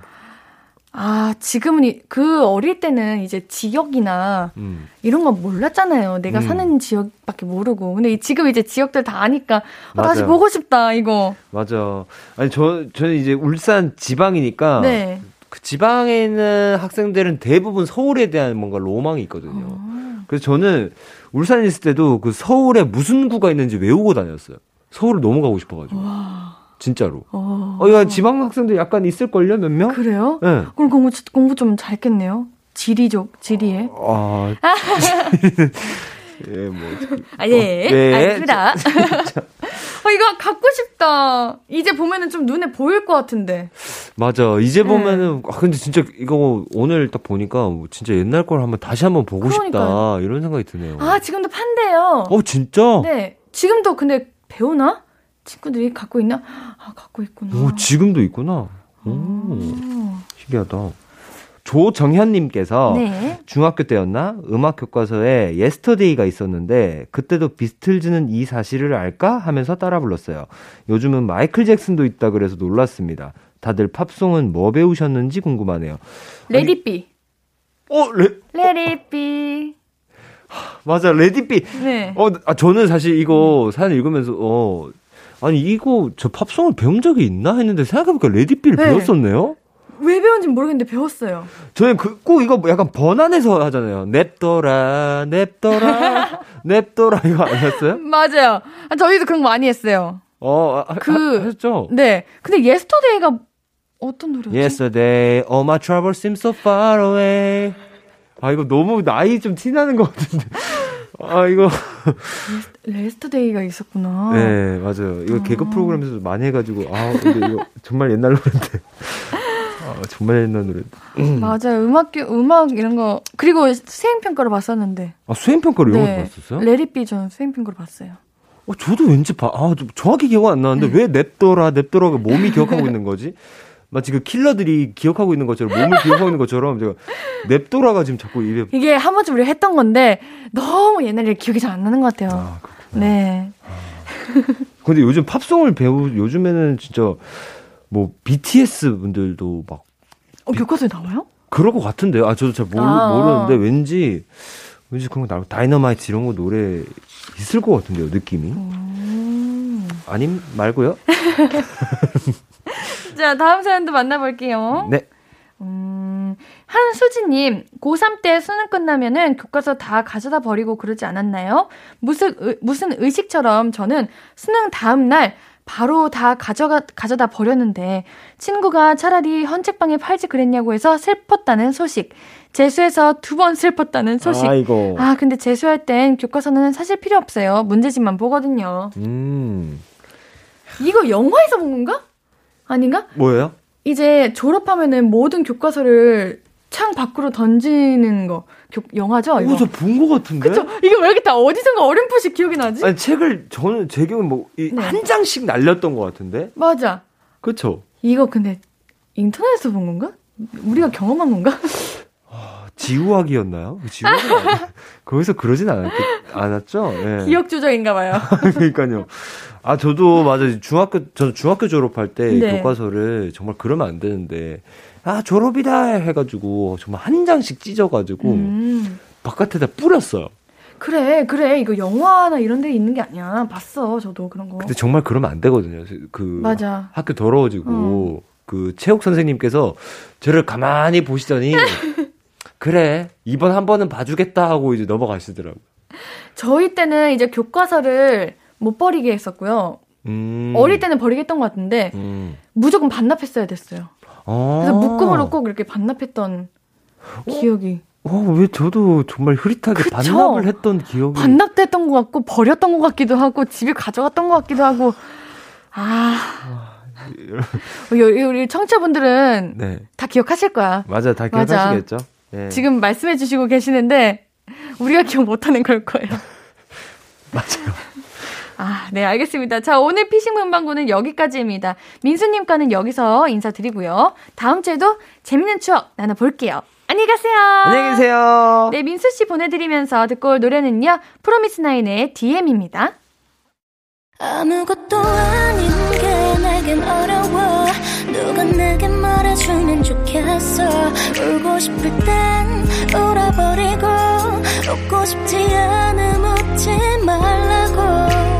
아, 지금은 이- 그 어릴 때는 이제 지역이나 음. 이런 거 몰랐잖아요. 내가 음. 사는 지역밖에 모르고. 근데 이- 지금 이제 지역들 다 아니까 아, 다시. 보고 싶다, 이거. 맞아. 아니 저 저는 이제 울산 지방이니까 네. 그 지방에 있는 학생들은 대부분 서울에 대한 뭔가 로망이 있거든요. 아. 그래서 저는 울산에 있을 때도 그 서울에 무슨 구가 있는지 외우고 다녔어요. 서울을 너무 가고 싶어가지고. 진짜로. 어. 어, 이거 지방 학생들 약간 있을걸요, 몇 명? 그래요? 네. 그럼 공부, 공부 좀 잘겠네요. 지리적, 지리에. 아. 예, 뭐. 아, 예. 네. 알겠습니다. 어, 이거 갖고 싶다. 이제 보면은 좀 눈에 보일 것 같은데. 맞아. 네. 이제 보면은, 아, 근데 진짜 이거 오늘 딱 보니까 진짜 옛날 걸 한번 다시 한번 보고 싶다. 그러니까요. 이런 생각이 드네요. 아, 지금도 판대요. 어, 진짜? 네. 지금도 근데 배우나? 친구들이 갖고 있나? 아, 갖고 있구나. 오, 지금도 있구나. 오, 어. 신기하다. 조정현님께서 네. 중학교 때였나 음악 교과서에 Yesterday가 있었는데 그때도 비틀즈는 이 사실을 알까 하면서 따라 불렀어요. 요즘은 마이클 잭슨도 있다 그래서 놀랐습니다. 다들 팝송은 뭐 배우셨는지 궁금하네요. Let it be. 어, Le, Let it be. 맞아, Let it be. 네. 어, 아, 저는 사실 이거 사연 읽으면서 어 아니 이거 저 팝송을 배운 적이 있나 했는데 생각해보니까 Let it be를 네. 배웠었네요. 왜 배운지 모르겠는데 배웠어요. 저는 그, 꼭 이거 뭐 약간 번안해서 하잖아요. 냅둬라, 냅둬라, 냅둬라 이거 아니었어요? 맞아요. 아, 저희도 그런 거 많이 했어요. 어, 아, 그- 하- 하셨죠? 네. 근데 Yesterday가 어떤 노래였지? Yesterday, all my troubles seem so far away. 아, 이거 너무 나이 좀 티나는 것 같은데. 아, 이거. Yesterday가 있었구나. 네, 맞아요. 이거 개그 프로그램에서도 많이 해가지고, 아, 근데 이거 정말 옛날 노래인데. 아, 정말 옛날 노래인데. 맞아요. 음악, 음악 이런 거. 그리고 수행평가를 봤었는데. 아, 수행평가를 거 네. 봤었어요? Let it be 저는 수행평가를 봤어요. 어, 저도 왠지 봐, 아, 좀 정확히 기억은 안 나는데 왜 냅둬라, 냅둬라가 몸이 기억하고 있는 거지? 마치 그 킬러들이 기억하고 있는 것처럼 몸을 기억하고 있는 것처럼 제가 냅더라가 지금 자꾸 입에 이게 한 번쯤 우리가 했던 건데 너무 옛날에 기억이 잘 안 나는 것 같아요. 아. 네. 근데 요즘 팝송을 배우 요즘에는 진짜 뭐 BTS 분들도 막 어, 교과서에 나와요? 그럴 것 같은데요. 아 저도 잘 모르, 아. 모르는데 왠지 왠지 그런 거 나올 다이너마이트 이런 거 노래 있을 것 같은데요. 느낌이 음. 아님 말고요. 자, 다음 사연도 만나볼게요. 네. 음, 한수지님, 고3 때 수능 끝나면은 교과서 다 가져다 버리고 그러지 않았나요? 무슨, 의, 무슨 의식처럼 저는 수능 다음날 바로 다 가져가, 가져다 버렸는데 친구가 차라리 헌책방에 팔지 그랬냐고 해서 슬펐다는 소식. 재수해서 두 번 슬펐다는 소식. 아이고. 아, 근데 재수할 땐 교과서는 사실 필요 없어요. 문제집만 보거든요. 음 이거 영화에서 본 건가? 아닌가? 뭐예요? 이제 졸업하면은 모든 교과서를 창 밖으로 던지는 거. 교, 영화죠? 이거. 오, 저본 것 같은데. 그쵸? 이게 왜 이렇게 다 어디선가 어렴풋이 기억이 나지? 아니 책을 저는 제 기억은 뭐한 네. 장씩 날렸던 것 같은데. 맞아. 그쵸? 이거 근데 인터넷에서 본 건가? 우리가 경험한 건가? 지우학이었나요? 지우학이 아니- 거기서 그러진 않았, 않았죠? 예. 기억 조작인가 봐요. 그러니까요. 아, 저도 맞아요. 중학교, 저는 중학교 졸업할 때 네. 교과서를 정말 그러면 안 되는데, 아, 졸업이다 해가지고, 정말 한 장씩 찢어가지고, 음. 바깥에다 뿌렸어요. 그래, 그래. 이거 영화나 이런 데 있는 게 아니야. 봤어, 저도 그런 거. 근데 정말 그러면 안 되거든요. 그, 맞아. 학교 더러워지고, 그, 체육 선생님께서 저를 가만히 보시더니, 그래, 이번 한 번은 봐주겠다 하고 이제 넘어가시더라고요. 저희 때는 이제 교과서를 못 버리게 했었고요. 음. 어릴 때는 버리게 했던 것 같은데, 음. 무조건 반납했어야 됐어요. 아. 그래서 묶음으로 꼭 이렇게 반납했던 기억이. 어, 왜 저도 정말 흐릿하게 그쵸? 반납을 했던 기억이. 반납도 했던 것 같고, 버렸던 것 같기도 하고, 집에 가져갔던 것 같기도 하고, 아. 우리, 우리 청취자분들은 네. 다 기억하실 거야. 맞아, 다. 기억하시겠죠? 네. 지금 말씀해 주시고 계시는데, 우리가 기억 못하는 걸 거예요. 맞아요. 아, 네, 알겠습니다. 자, 오늘 피싱 문방구는 여기까지입니다. 민수님과는 여기서 인사드리고요. 다음 주에도 재밌는 추억 나눠볼게요. 안녕히 가세요. 안녕히 계세요. 네, 민수 씨 보내드리면서 듣고 올 노래는요, 프로미스나인의 DM입니다. 아무것도 아닌 게 내겐 어려워 누가 내게 말해주면 좋겠어 울고 싶을 땐 울어버리고 웃고 싶지 않음 웃지 말라고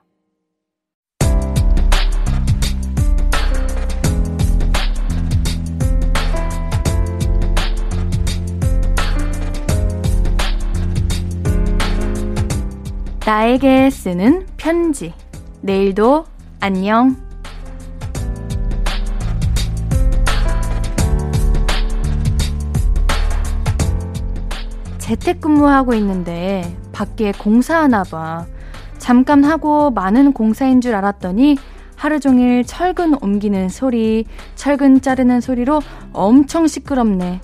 나에게 쓰는 편지. 내일도 안녕. 재택근무하고 있는데 밖에 공사하나 봐. 잠깐 하고 많은 공사인 줄 알았더니 하루 종일 철근 옮기는 소리, 철근 자르는 소리로 엄청 시끄럽네.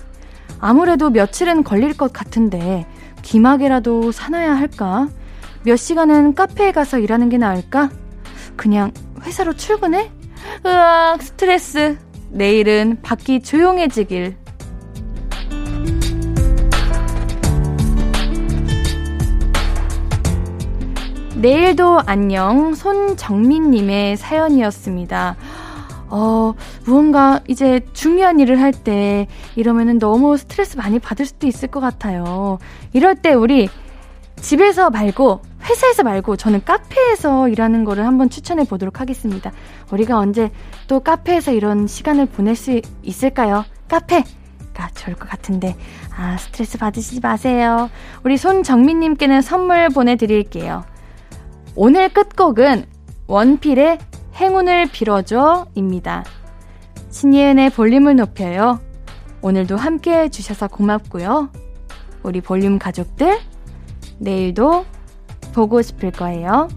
아무래도 며칠은 걸릴 것 같은데 귀마개라도 사놔야 할까? 몇 시간은 카페에 가서 일하는 게 나을까? 그냥 회사로 출근해? 으악, 스트레스. 내일은 밖이 조용해지길. 내일도 안녕 손정민님의 사연이었습니다. 어, 무언가 이제 중요한 일을 할 때 이러면은 너무 스트레스 많이 받을 수도 있을 것 같아요. 이럴 때 우리 집에서 말고 회사에서 말고 저는 카페에서 일하는 거를 한번 추천해 보도록 하겠습니다. 우리가 언제 또 카페에서 이런 시간을 보낼 수 있을까요? 카페 가 좋을 것 같은데 아 스트레스 받으시지 마세요. 우리 손정민님께는 선물 보내드릴게요. 오늘 끝곡은 원필의 행운을 빌어줘 입니다. 신예은의 볼륨을 높여요. 오늘도 함께 해주셔서 고맙고요. 우리 볼륨 가족들, 내일도 보고 싶을 거예요.